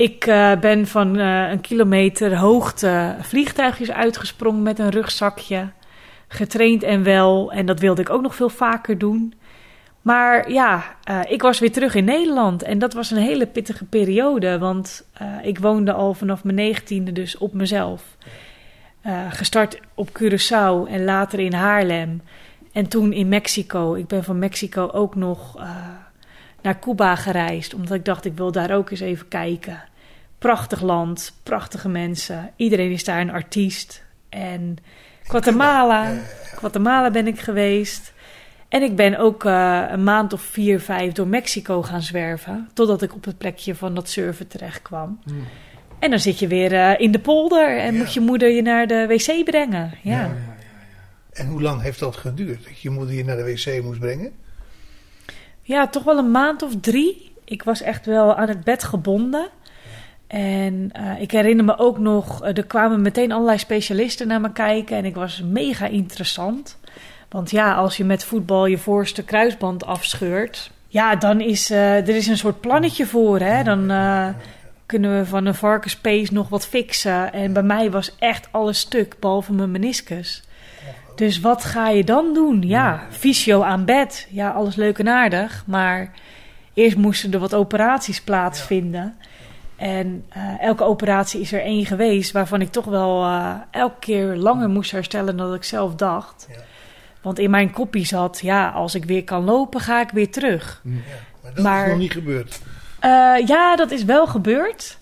ik eh, ben van eh, een kilometer hoogte vliegtuigjes uitgesprongen met een rugzakje. Getraind en wel. En dat wilde ik ook nog veel vaker doen. Maar ja, eh, ik was weer terug in Nederland. En dat was een hele pittige periode. Want ik woonde al vanaf mijn negentiende dus op mezelf. Gestart op Curaçao en later in Haarlem. En toen in Mexico. Ik ben van Mexico ook nog naar Cuba gereisd. Omdat ik dacht, ik wil daar ook eens even kijken. Prachtig land, prachtige mensen. Iedereen is daar een artiest. En Guatemala. Guatemala ben ik geweest. En ik ben ook eh, een maand of vier, vijf door Mexico gaan zwerven. Totdat ik op het plekje van dat surfen terecht kwam. En dan zit je weer eh, in de polder en Ja. moet je moeder je naar de wc brengen. Ja. En hoe lang heeft dat geduurd? Dat je moeder je naar de wc moest brengen? Ja, toch wel een maand of drie. Ik was echt wel aan het bed gebonden. En eh, ik herinner me ook nog, eh, er kwamen meteen allerlei specialisten naar me kijken. En ik was mega interessant. Want ja, als je met voetbal je voorste kruisband afscheurt. Ja, dan is eh, er is een soort plannetje voor. Hè? Dan kunnen we van een varkenspees nog wat fixen. En bij mij was echt alles stuk, behalve mijn meniscus. Dus wat ga je dan doen? Ja, fysio aan bed. Ja, alles leuk en aardig. Maar eerst moesten er wat operaties plaatsvinden. En eh, elke operatie is er één geweest waarvan ik toch wel eh, elke keer langer moest herstellen dan ik zelf dacht. Ja. Want in mijn koppie zat, ja, als ik weer kan lopen, ga ik weer terug. Maar dat Maar- is nog niet gebeurd. Eh, ja, dat is wel gebeurd.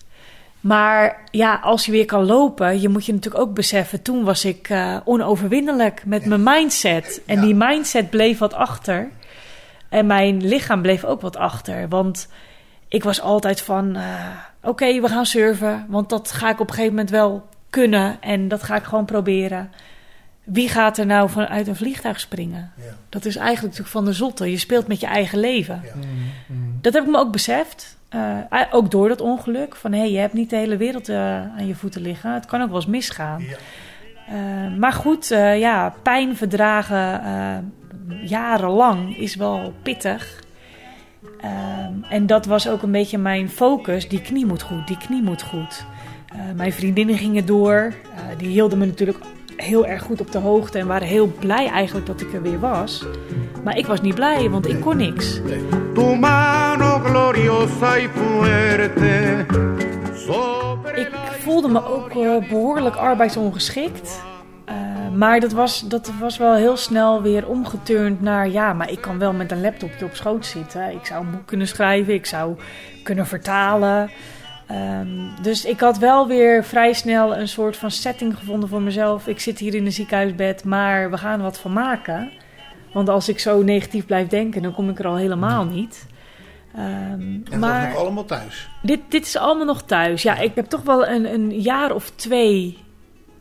Maar ja, als je weer kan lopen, je moet je natuurlijk ook beseffen. Toen was ik onoverwinnelijk met mijn mindset. En Ja. die mindset bleef wat achter. En mijn lichaam bleef ook wat achter. Want ik was altijd van, oké, we gaan surfen. Want dat ga ik op een gegeven moment wel kunnen. En dat ga ik gewoon proberen. Wie gaat er nou vanuit een vliegtuig springen? Ja. Dat is eigenlijk natuurlijk van de zotte. Je speelt met je eigen leven. Ja. Dat heb ik me ook beseft. Eh, ook door dat ongeluk. Van hé, hey, je hebt niet de hele wereld eh, aan je voeten liggen. Het kan ook wel eens misgaan. Ja. Eh, maar goed, eh, ja, pijn verdragen eh, jarenlang is wel pittig. Ehm, en dat was ook een beetje mijn focus. Die knie moet goed, die knie moet goed. Eh, mijn vriendinnen gingen door. Eh, die hielden me natuurlijk heel erg goed op de hoogte. En waren heel blij eigenlijk dat ik er weer was. Maar ik was niet blij, want ik kon niks. Ik voelde me ook eh, behoorlijk arbeidsongeschikt. Maar dat was, dat was wel heel snel weer omgeturnd naar... ja, maar ik kan wel met een laptopje op schoot zitten. Ik zou een boek kunnen schrijven, ik zou kunnen vertalen. Ehm, dus ik had wel weer vrij snel een soort van setting gevonden voor mezelf. Ik zit hier in een ziekenhuisbed, maar we gaan er wat van maken. Want als ik zo negatief blijf denken, dan kom ik er al helemaal niet. Ehm, En dat maar nog allemaal thuis. dit, dit is allemaal nog thuis. Ja, ik heb toch wel een, een jaar of twee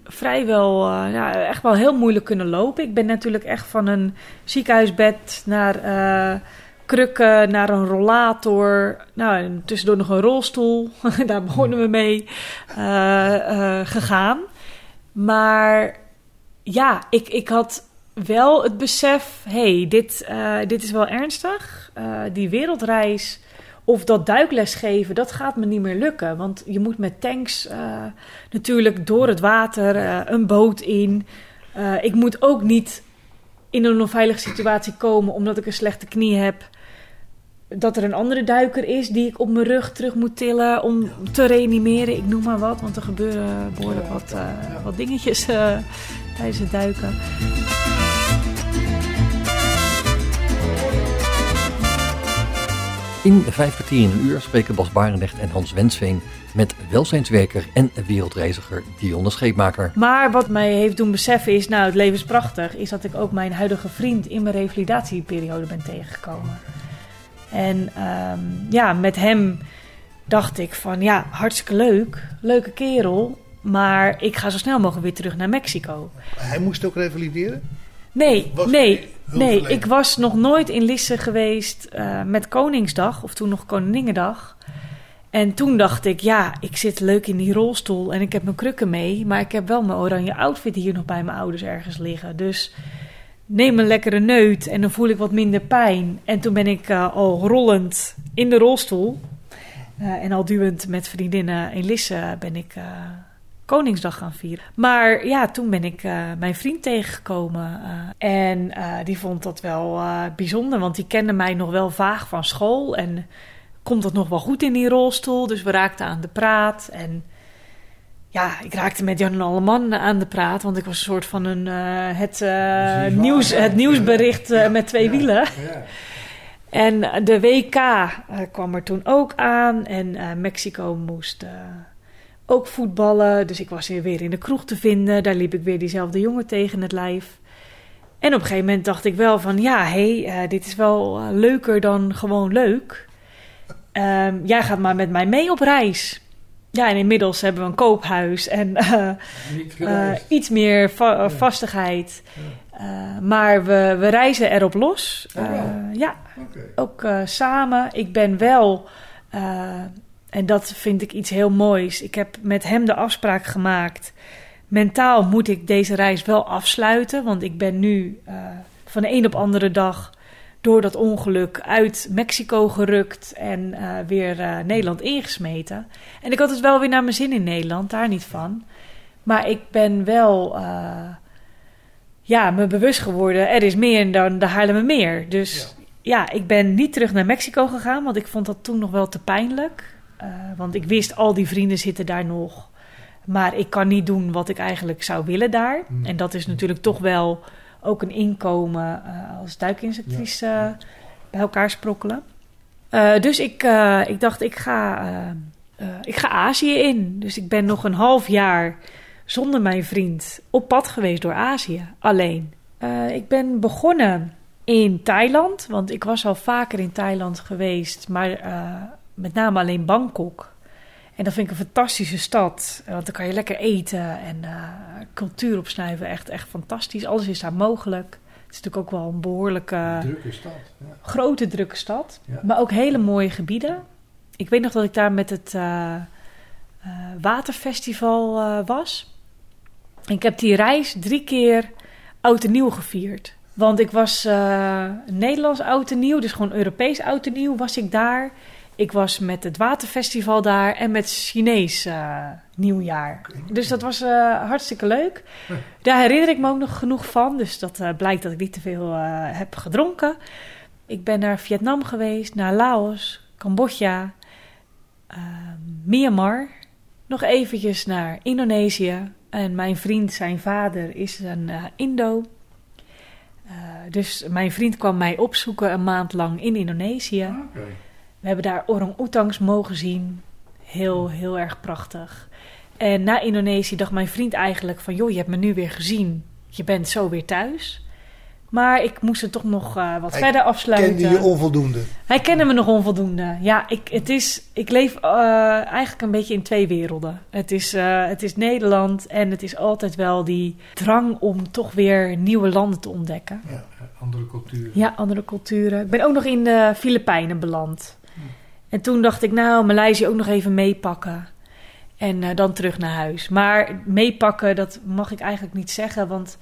vrijwel, ja, echt wel heel moeilijk kunnen lopen. Ik ben natuurlijk echt van een ziekenhuisbed naar eh, krukken, naar een rollator. Nou, en tussendoor nog een rolstoel. Daar begonnen we mee eh, gegaan. Maar ja, ik, ik had wel het besef: hey, dit, dit is wel ernstig. Die wereldreis of dat duikles geven, dat gaat me niet meer lukken. Want je moet met tanks eh, natuurlijk door het water, eh, een boot in. Eh, ik moet ook niet in een onveilige situatie komen omdat ik een slechte knie heb. Dat er een andere duiker is die ik op mijn rug terug moet tillen om te reanimeren. Ik noem maar wat, want er gebeuren behoorlijk wat, wat dingetjes tijdens het duiken. In vijf kwartier in een uur spreken Bas Barendrecht en Hans Wensveen met welzijnswerker en wereldreiziger Dionne Scheepmaker. Maar wat mij heeft doen beseffen is, nou het leven is prachtig, is dat ik ook mijn huidige vriend in mijn revalidatieperiode ben tegengekomen. En ehm, ja, met hem dacht ik van ja, hartstikke leuk, leuke kerel, maar ik ga zo snel mogelijk weer terug naar Mexico. Hij moest ook revalideren? Nee, Was nee, nee. Ik was nog nooit in Lisse geweest eh, met Koningsdag, of toen nog Koninginnedag. En toen dacht ik, ja, ik zit leuk in die rolstoel en ik heb mijn krukken mee. Maar ik heb wel mijn oranje outfit hier nog bij mijn ouders ergens liggen. Dus neem een lekkere neut en dan voel ik wat minder pijn. En toen ben ik eh, al rollend in de rolstoel. eh, en al duwend met vriendinnen in Lisse ben ik Koningsdag gaan vieren. Maar ja, toen ben ik eh, mijn vriend tegengekomen. eh, en eh, die vond dat wel bijzonder, want die kende mij nog wel vaag van school. En komt dat nog wel goed in die rolstoel? Dus we raakten aan de praat. En ja, ik raakte met Jan Alleman aan de praat, want ik was een soort van een, het, nieuws, het nieuwsbericht Ja, met twee ja, wielen. Ja. En de WK kwam er toen ook aan. En Mexico moest ook voetballen. Dus ik was hier weer in de kroeg te vinden. Daar liep ik weer diezelfde jongen tegen het lijf. En op een gegeven moment dacht ik wel van... Ja, hé, hey, eh, dit is wel eh, leuker dan gewoon leuk. Ehm, jij gaat maar met mij mee op reis. Ja, en inmiddels hebben we een koophuis en eh, iets meer va- vastigheid. Maar we, we reizen erop los. Oh, ja, ook samen. Ik ben wel, en dat vind ik iets heel moois. Ik heb met hem de afspraak gemaakt. Mentaal moet ik deze reis wel afsluiten. Want ik ben nu eh, van de een op andere dag door dat ongeluk uit Mexico gerukt en eh, weer eh, Nederland ingesmeten. En ik had het wel weer naar mijn zin in Nederland, daar niet van. Maar ik ben wel ja, me bewust geworden, er is meer dan de Haarlemmermeer. Dus ja. ik ben niet terug naar Mexico gegaan, want ik vond dat toen nog wel te pijnlijk. Eh, want ik wist, al die vrienden zitten daar nog. Maar ik kan niet doen wat ik eigenlijk zou willen daar. Hmm. En dat is natuurlijk toch wel ook een inkomen eh, als duikinsectrice Ja, bij elkaar sprokkelen. Eh, dus ik, ik dacht, ik ga, ik ga Azië in. Dus ik ben nog een half jaar zonder mijn vriend op pad geweest door Azië, alleen. Ik ben begonnen in Thailand, want ik was al vaker in Thailand geweest, maar met name alleen Bangkok. En dat vind ik een fantastische stad, want dan kan je lekker eten en eh, cultuur opsnuiven. Echt, echt fantastisch. Alles is daar mogelijk. Het is natuurlijk ook wel een behoorlijke Drukke stad. Ja. grote, drukke stad. Ja. Maar ook hele mooie gebieden. Ik weet nog dat ik daar met het eh, eh, waterfestival was. En ik heb die reis drie keer oud en nieuw gevierd. Want ik was Nederlands oud en nieuw, dus gewoon Europees oud en nieuw was ik daar. Ik was met het waterfestival daar en met Chinees eh, nieuwjaar. Dus dat was eh, hartstikke leuk. Daar herinner ik me ook nog genoeg van. Dus dat eh, blijkt dat ik niet te veel heb gedronken. Ik ben naar Vietnam geweest, naar Laos, Cambodja, eh, Myanmar, nog eventjes naar Indonesië. En mijn vriend, zijn vader, is een Indo. Dus mijn vriend kwam mij opzoeken een maand lang in Indonesië. Oké. We hebben daar orang-oetangs mogen zien. Heel, heel erg prachtig. En na Indonesië dacht mijn vriend eigenlijk van... joh, je hebt me nu weer gezien. Je bent zo weer thuis. Maar ik moest het toch nog eh, wat Hij verder afsluiten. Kende je onvoldoende. Hij kende me nog onvoldoende. Ja, ik, het is, ik leef eh, eigenlijk een beetje in twee werelden. Het is, eh, het is Nederland en het is altijd wel die drang om toch weer nieuwe landen te ontdekken. Ja, andere culturen. Ja, andere culturen. Ik ben ook nog in de Filipijnen beland. En toen dacht ik, nou, Maleisië ook nog even meepakken. En eh, dan terug naar huis. Maar meepakken, dat mag ik eigenlijk niet zeggen, want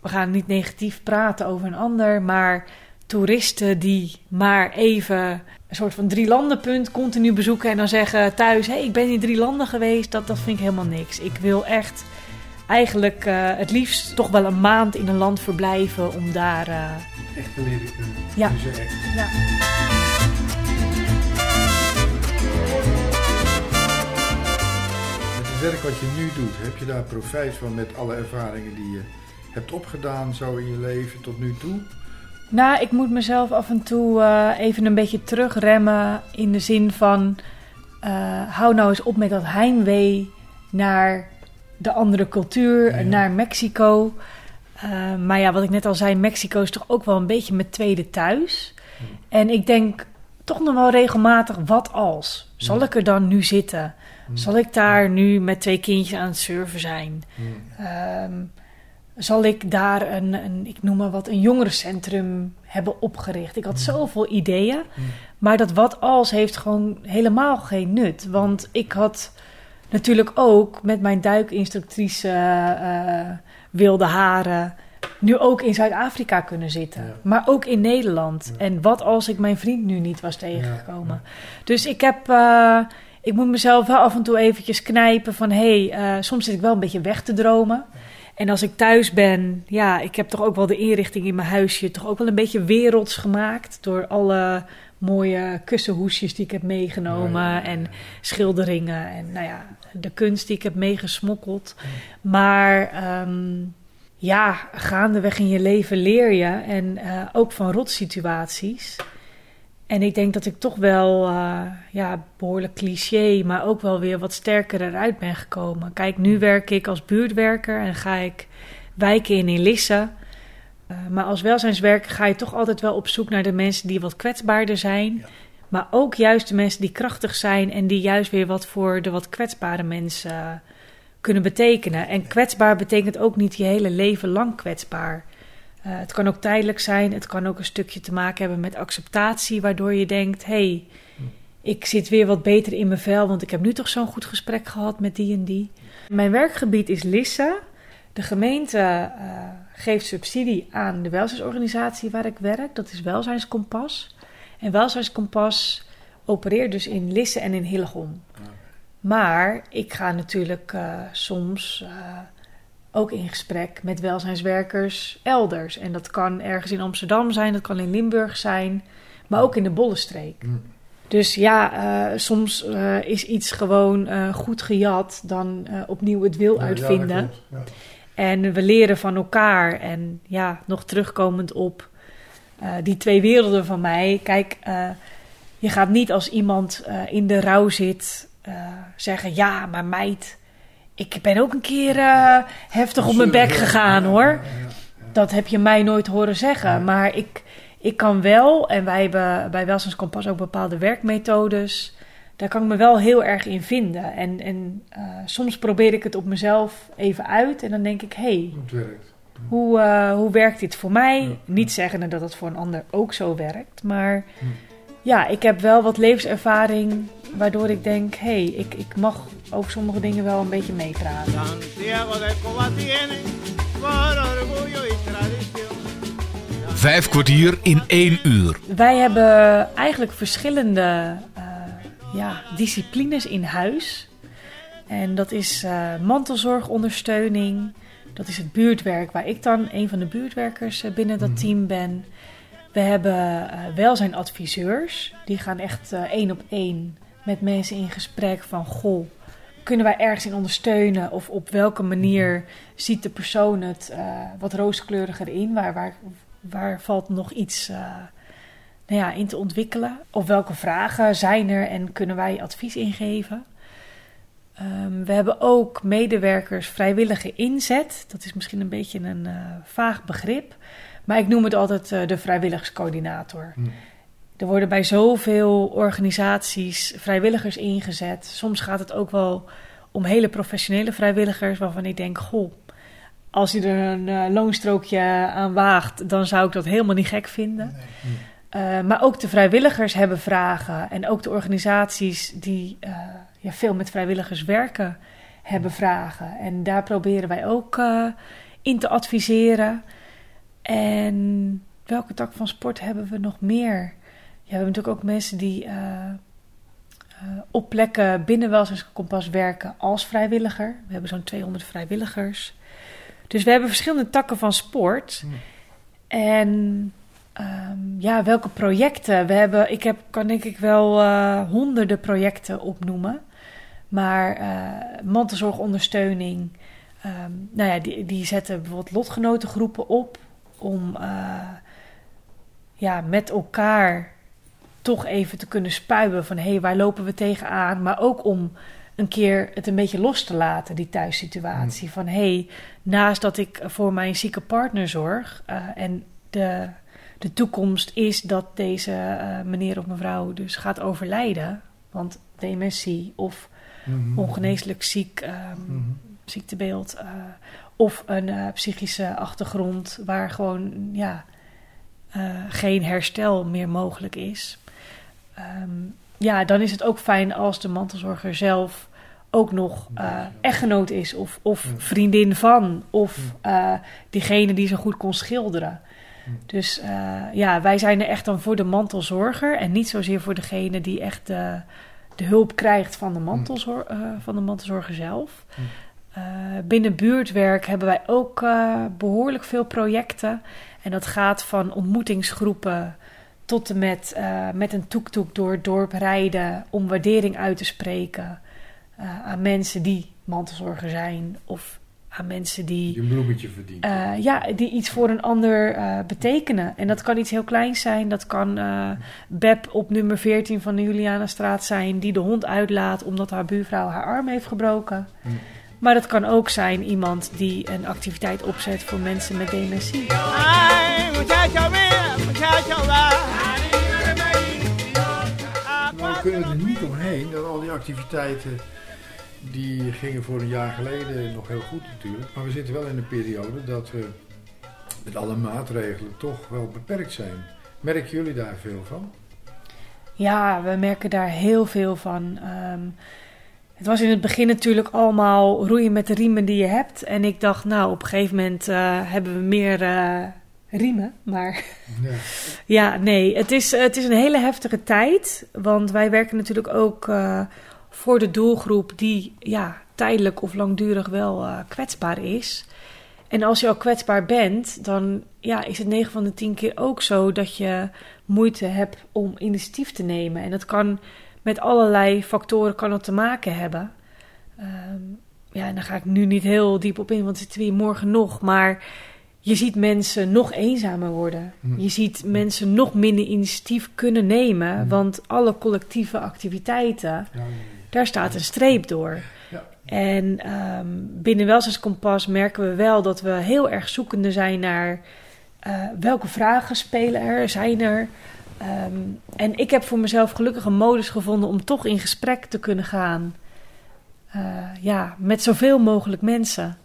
we gaan niet negatief praten over een ander. Maar toeristen die maar even een soort van drie landenpunt continu bezoeken en dan zeggen thuis: hé, hey, ik ben in drie landen geweest, dat, dat vind ik helemaal niks. Ik wil echt eigenlijk eh, het liefst toch wel een maand in een land verblijven om daar. eh, Echt te leren kennen. Ja. Dus echt. ja. Werk wat je nu doet, heb je daar profijt van met alle ervaringen die je hebt opgedaan zo in je leven tot nu toe? Nou, ik moet mezelf af en toe eh, even een beetje terugremmen in de zin van... eh, hou nou eens op met dat heimwee naar de andere cultuur, Ja, ja. naar Mexico. Eh, maar ja, wat ik net al zei, Mexico is toch ook wel een beetje mijn tweede thuis. En ik denk toch nog wel regelmatig, wat als? Zal ik er dan nu zitten? Zal ik daar nu met twee kindjes aan het surfen zijn? Ehm, zal ik daar een, een, ik noem maar wat, een jongerencentrum hebben opgericht? Ik had zoveel ideeën, maar dat wat als heeft gewoon helemaal geen nut. Want ik had natuurlijk ook met mijn duikinstructrice eh, wilde haren nu ook in Zuid-Afrika kunnen zitten. Ja. Maar ook in Nederland. En wat als ik mijn vriend nu niet was tegengekomen? Dus ik heb... eh, ik moet mezelf wel af en toe eventjes knijpen van... hé, hey, eh, soms zit ik wel een beetje weg te dromen. En als ik thuis ben... ja, ik heb toch ook wel de inrichting in mijn huisje... toch ook wel een beetje werelds gemaakt... door alle mooie kussenhoesjes die ik heb meegenomen... Ja, ja, ja, ja. en schilderingen en nou ja, de kunst die ik heb meegesmokkeld. Maar ehm, ja, gaandeweg in je leven leer je en eh, ook van rotsituaties. En ik denk dat ik toch wel, eh, ja, behoorlijk cliché, maar ook wel weer wat sterker eruit ben gekomen. Kijk, nu werk ik als buurtwerker en ga ik wijken in Elisse. Eh, maar als welzijnswerker ga je toch altijd wel op zoek naar de mensen die wat kwetsbaarder zijn. Maar ook juist de mensen die krachtig zijn en die juist weer wat voor de wat kwetsbare mensen kunnen betekenen. En kwetsbaar betekent ook niet je hele leven lang kwetsbaar. Eh, het kan ook tijdelijk zijn. Het kan ook een stukje te maken hebben met acceptatie, waardoor je denkt: hé, hey, ik zit weer wat beter in mijn vel, want ik heb nu toch zo'n goed gesprek gehad met die en die. Mijn werkgebied is Lisse. De gemeente eh, geeft subsidie aan de welzijnsorganisatie waar ik werk. Dat is Welzijnskompas. En Welzijnskompas opereert dus in Lisse en in Hillegom. Maar ik ga natuurlijk eh, soms ook in gesprek met welzijnswerkers elders. En dat kan ergens in Amsterdam zijn, dat kan in Limburg zijn, maar ook in de Bollenstreek. Mm. Dus ja, eh, soms eh, is iets gewoon eh, goed gejat, dan opnieuw het wil Ja, ja, dat uitvinden. klopt. Ja. En we leren van elkaar. En ja, nog terugkomend op die twee werelden van mij. Kijk, je gaat niet als iemand in de rouw zit zeggen: Ja, maar meid, ik ben ook een keer eh, heftig op mijn bek gegaan hoor. Dat heb je mij nooit horen zeggen. Maar ik, ik kan wel, en wij hebben bij Welzijnskompas ook bepaalde werkmethodes. Daar kan ik me wel heel erg in vinden. En, en eh, soms probeer ik het op mezelf even uit. En dan denk ik, hé, hey, hoe, eh, hoe werkt dit voor mij? Ja. Niet zeggende dat het voor een ander ook zo werkt. Maar ja, ik heb wel wat levenservaring. Waardoor ik denk, hé, hey, ik, ik mag over sommige dingen wel een beetje meepraten. Vijf kwartier in één uur. Wij hebben eigenlijk verschillende eh, ja, disciplines in huis. En dat is eh, mantelzorgondersteuning. Dat is het buurtwerk, waar ik dan een van de buurtwerkers eh, binnen dat team ben. We hebben eh welzijnadviseurs. Die gaan echt eh, één op één met mensen in gesprek van... Goh, kunnen wij ergens in ondersteunen? Of op welke manier ziet de persoon het eh, wat rooskleuriger in? Waar, waar, waar valt nog iets eh, nou ja, in te ontwikkelen? Of welke vragen zijn er en kunnen wij advies ingeven? Ehm, we hebben ook medewerkers vrijwillige inzet. Dat is misschien een beetje een eh, vaag begrip. Maar ik noem het altijd de vrijwilligerscoördinator. Hm. Er worden bij zoveel organisaties vrijwilligers ingezet. Soms gaat het ook wel om hele professionele vrijwilligers waarvan ik denk: goh, als je er een eh, loonstrookje aan waagt, dan zou ik dat helemaal niet gek vinden. Eh, maar ook de vrijwilligers hebben vragen. En ook de organisaties die eh, ja, veel met vrijwilligers werken, hebben vragen. En daar proberen wij ook eh, in te adviseren. En welke tak van sport hebben we nog meer? Ja, we hebben natuurlijk ook mensen die eh, eh, op plekken binnen Welzijnskompas werken als vrijwilliger. We hebben zo'n 200 vrijwilligers. Dus we hebben verschillende takken van sport. En ehm, ja, welke projecten? We hebben, ik heb, kan denk ik wel eh, honderden projecten opnoemen. Maar mantelzorgondersteuning, ehm, nou ja, die, die zetten bijvoorbeeld lotgenotengroepen op om ja, met elkaar toch even te kunnen spuien van hé, hey, waar lopen we tegenaan? Maar ook om een keer het een beetje los te laten, die thuissituatie. Van hé, hey, naast dat ik voor mijn zieke partner zorg eh, en de, de toekomst is dat deze eh, meneer of mevrouw dus gaat overlijden, want dementie of Mhm. ongeneeslijk ziek ehm, Mhm. ziektebeeld eh, of een psychische achtergrond waar gewoon ja, geen herstel meer mogelijk is. Ehm, ja, dan is het ook fijn als de mantelzorger zelf ook nog eh, echtgenoot is of, of vriendin van of eh, diegene die zo goed kon schilderen. Dus eh, ja, wij zijn er echt dan voor de mantelzorger en niet zozeer voor degene die echt de, de hulp krijgt van de, mantelzor van de mantelzorger zelf. Binnen buurtwerk hebben wij ook eh, behoorlijk veel projecten. En dat gaat van ontmoetingsgroepen tot en met eh, met een toektoek door het dorp rijden om waardering uit te spreken eh, aan mensen die mantelzorger zijn of aan mensen die Die een bloemetje verdient. eh, ja, die iets voor een ander eh, betekenen. En dat kan iets heel kleins zijn. Dat kan eh Beb op nummer 14 van de Julianastraat zijn... die de hond uitlaat omdat haar buurvrouw haar arm heeft gebroken. Hm. Maar dat kan ook zijn iemand die een activiteit opzet voor mensen met dementie. We kunnen er niet omheen dat al die activiteiten die gingen voor een jaar geleden nog heel goed natuurlijk. Maar we zitten wel in een periode dat we met alle maatregelen toch wel beperkt zijn. Merken jullie daar veel van? Ja, we merken daar heel veel van. Ehm, het was in het begin natuurlijk allemaal roeien met de riemen die je hebt. En ik dacht, nou, op een gegeven moment eh, hebben we meer eh, riemen. Maar Ja. ja, nee, het is, het is een hele heftige tijd. Want wij werken natuurlijk ook eh, voor de doelgroep die ja, tijdelijk of langdurig wel eh, kwetsbaar is. En als je al kwetsbaar bent, dan ja, is het 9 van de 10 keer ook zo dat je moeite hebt om initiatief te nemen. En dat kan met allerlei factoren kan het te maken hebben. Ehm, ja, en daar ga ik nu niet heel diep op in, want het zitten we hier morgen nog. Maar je ziet mensen nog eenzamer worden. Hm. Je ziet mensen nog minder initiatief kunnen nemen. Hm. Want alle collectieve activiteiten, Ja, daar staat een streep door. Ja. En ehm, binnen Welzijnskompas merken we wel dat we heel erg zoekende zijn naar eh, welke vragen spelen er, zijn er. Ehm, en ik heb voor mezelf gelukkig een modus gevonden om toch in gesprek te kunnen gaan. eh, ja, met zoveel mogelijk mensen.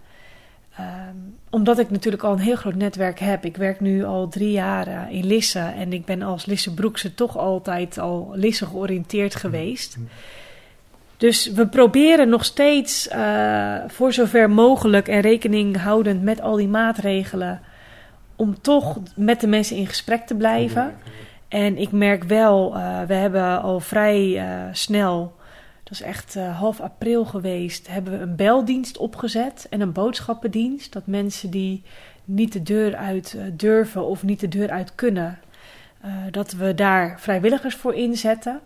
Ehm, omdat ik natuurlijk al een heel groot netwerk heb. Ik werk nu al drie jaar eh, in Lisse. En ik ben als Lisse Broekse toch altijd al Lisse georiënteerd geweest. Dus we proberen nog steeds eh, voor zover mogelijk en rekening houdend met al die maatregelen. om toch met de mensen in gesprek te blijven. En ik merk wel, eh, we hebben al vrij snel, dat is echt eh, half april geweest, hebben we een beldienst opgezet en een boodschappendienst. Dat mensen die niet de deur uit eh, durven of niet de deur uit kunnen, eh, dat we daar vrijwilligers voor inzetten.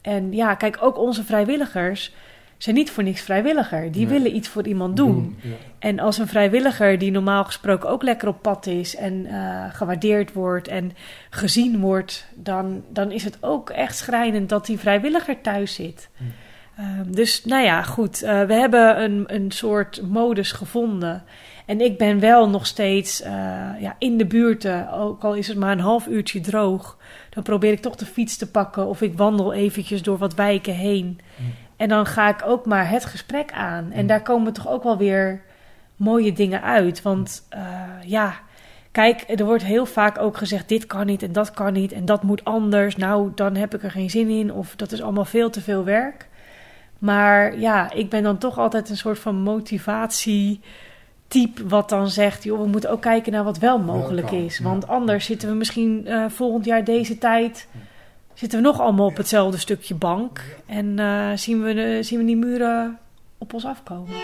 En ja, kijk, ook onze vrijwilligers zijn niet voor niks vrijwilliger. Die Nee. willen iets voor iemand doen. ja. En als een vrijwilliger die normaal gesproken ook lekker op pad is en gewaardeerd wordt en gezien wordt, dan, dan is het ook echt schrijnend dat die vrijwilliger thuis zit. Hm. Ehm, dus nou ja, goed. eh, we hebben een, een soort modus gevonden. En ik ben wel nog steeds eh, ja, in de buurten, ook al is het maar een half uurtje droog. Dan probeer ik toch de fiets te pakken of ik wandel eventjes door wat wijken heen. En dan ga ik ook maar het gesprek aan. En Mm. daar komen toch ook wel weer mooie dingen uit. Want eh, ja, kijk, er wordt heel vaak ook gezegd: dit kan niet en dat kan niet en dat moet anders. Nou, dan heb ik er geen zin in of dat is allemaal veel te veel werk. Maar ja, ik ben dan toch altijd een soort van motivatietype wat dan zegt: joh, we moeten ook kijken naar wat wel mogelijk kan, is. ja. Want anders zitten we misschien eh, volgend jaar deze tijd zitten we nog allemaal op hetzelfde stukje bank. En eh, zien, we de, zien we die muren op ons afkomen.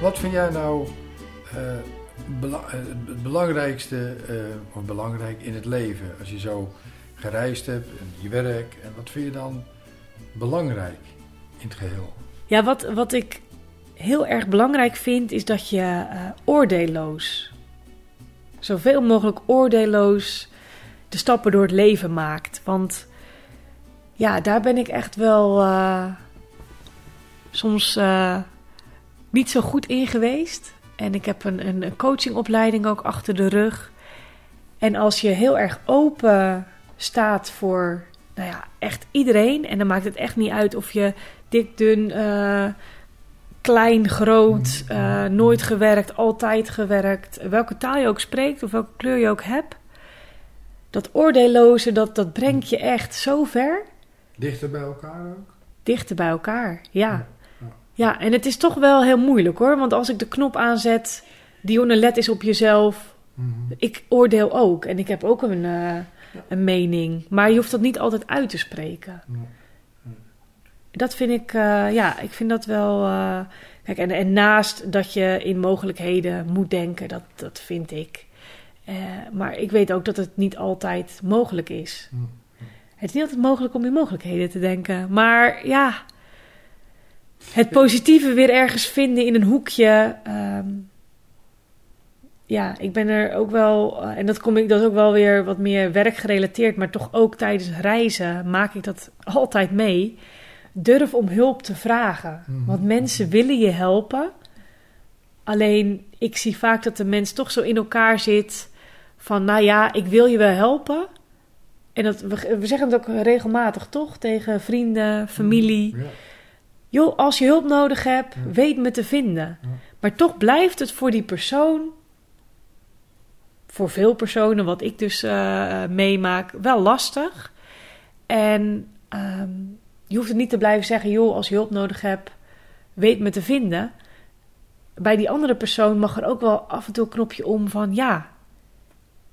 Wat vind jij nou eh, bela- het belangrijkste, of belangrijk in het leven? Als je zo gereisd hebt en je werk, en wat vind je dan belangrijk in het geheel? Ja, wat, wat ik heel erg belangrijk vind, is dat je eh, oordeelloos, zoveel mogelijk oordeelloos, de stappen door het leven maakt. Want ja, daar ben ik echt wel eh, soms eh, niet zo goed in geweest. En ik heb een, een coachingopleiding ook achter de rug. En als je heel erg open staat voor, nou ja, echt iedereen. En dan maakt het echt niet uit of je dik, dun, eh, klein, groot, eh, nooit gewerkt, altijd gewerkt. Welke taal je ook spreekt of welke kleur je ook hebt. Dat oordeelloze, dat, dat brengt je echt zo ver Dichter bij elkaar ook? dichter bij elkaar. Ja. Ja, ja. Ja, en het is toch wel heel moeilijk hoor. Want als ik de knop aanzet, Dionne, let eens op jezelf. Mhm. Ik oordeel ook. En ik heb ook een, eh, een mening. Maar je hoeft dat niet altijd uit te spreken. Dat vind ik, eh, ja, ik vind dat wel. eh, kijk, en, en naast dat je in mogelijkheden moet denken, dat, dat vind ik. Eh, maar ik weet ook dat het niet altijd mogelijk is. Mm. Het is niet altijd mogelijk om in mogelijkheden te denken. Maar ja, het positieve weer ergens vinden in een hoekje. ehm, ja, ik ben er ook wel, eh, en dat, kom ik, dat is ook wel weer wat meer werkgerelateerd, maar toch ook tijdens reizen maak ik dat altijd mee. Durf om hulp te vragen. Mhm. Want mensen willen je helpen. Alleen ik zie vaak dat de mens toch zo in elkaar zit van, nou ja, ik wil je wel helpen. En dat, we, we zeggen het ook regelmatig toch tegen vrienden, familie. Ja. Joh, als je hulp nodig hebt, weet me te vinden. Maar toch blijft het voor die persoon, voor veel personen, wat ik dus eh, meemaak, wel lastig. En ehm, je hoeft het niet te blijven zeggen, joh, als je hulp nodig hebt, weet me te vinden. Bij die andere persoon mag er ook wel af en toe een knopje om van, ja,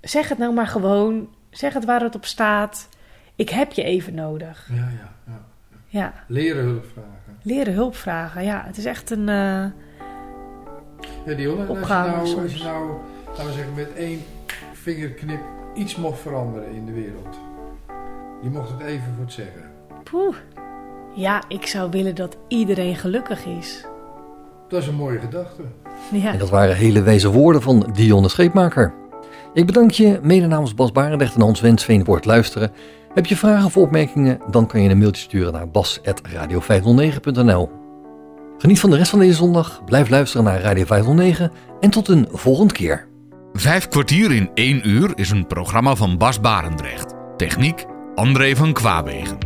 zeg het nou maar gewoon, zeg het waar het op staat. Ik heb je even nodig. Ja, ja, ja. Ja, Leren hulp vragen. leren hulp vragen. Ja, het is echt een. eh, Ja, als je Opgave nou, als je nou, laten we zeggen, met één vingerknip iets mocht veranderen in de wereld. Je mocht het even voor het zeggen. poeh. Ja, ik zou willen dat iedereen gelukkig is. Dat is een mooie gedachte. Ja. En dat waren hele wijze woorden van Dionne Scheepmaker. Ik bedank je mede namens Bas Barendrecht en Hans Wensveen voor het luisteren. Heb je vragen of opmerkingen, dan kan je een mailtje sturen naar bas.radio509.nl Geniet van de rest van deze zondag, blijf luisteren naar Radio 509 en tot een volgende keer. Vijf kwartier in één uur is een programma van Bas Barendrecht. Techniek André van Kwaabegen.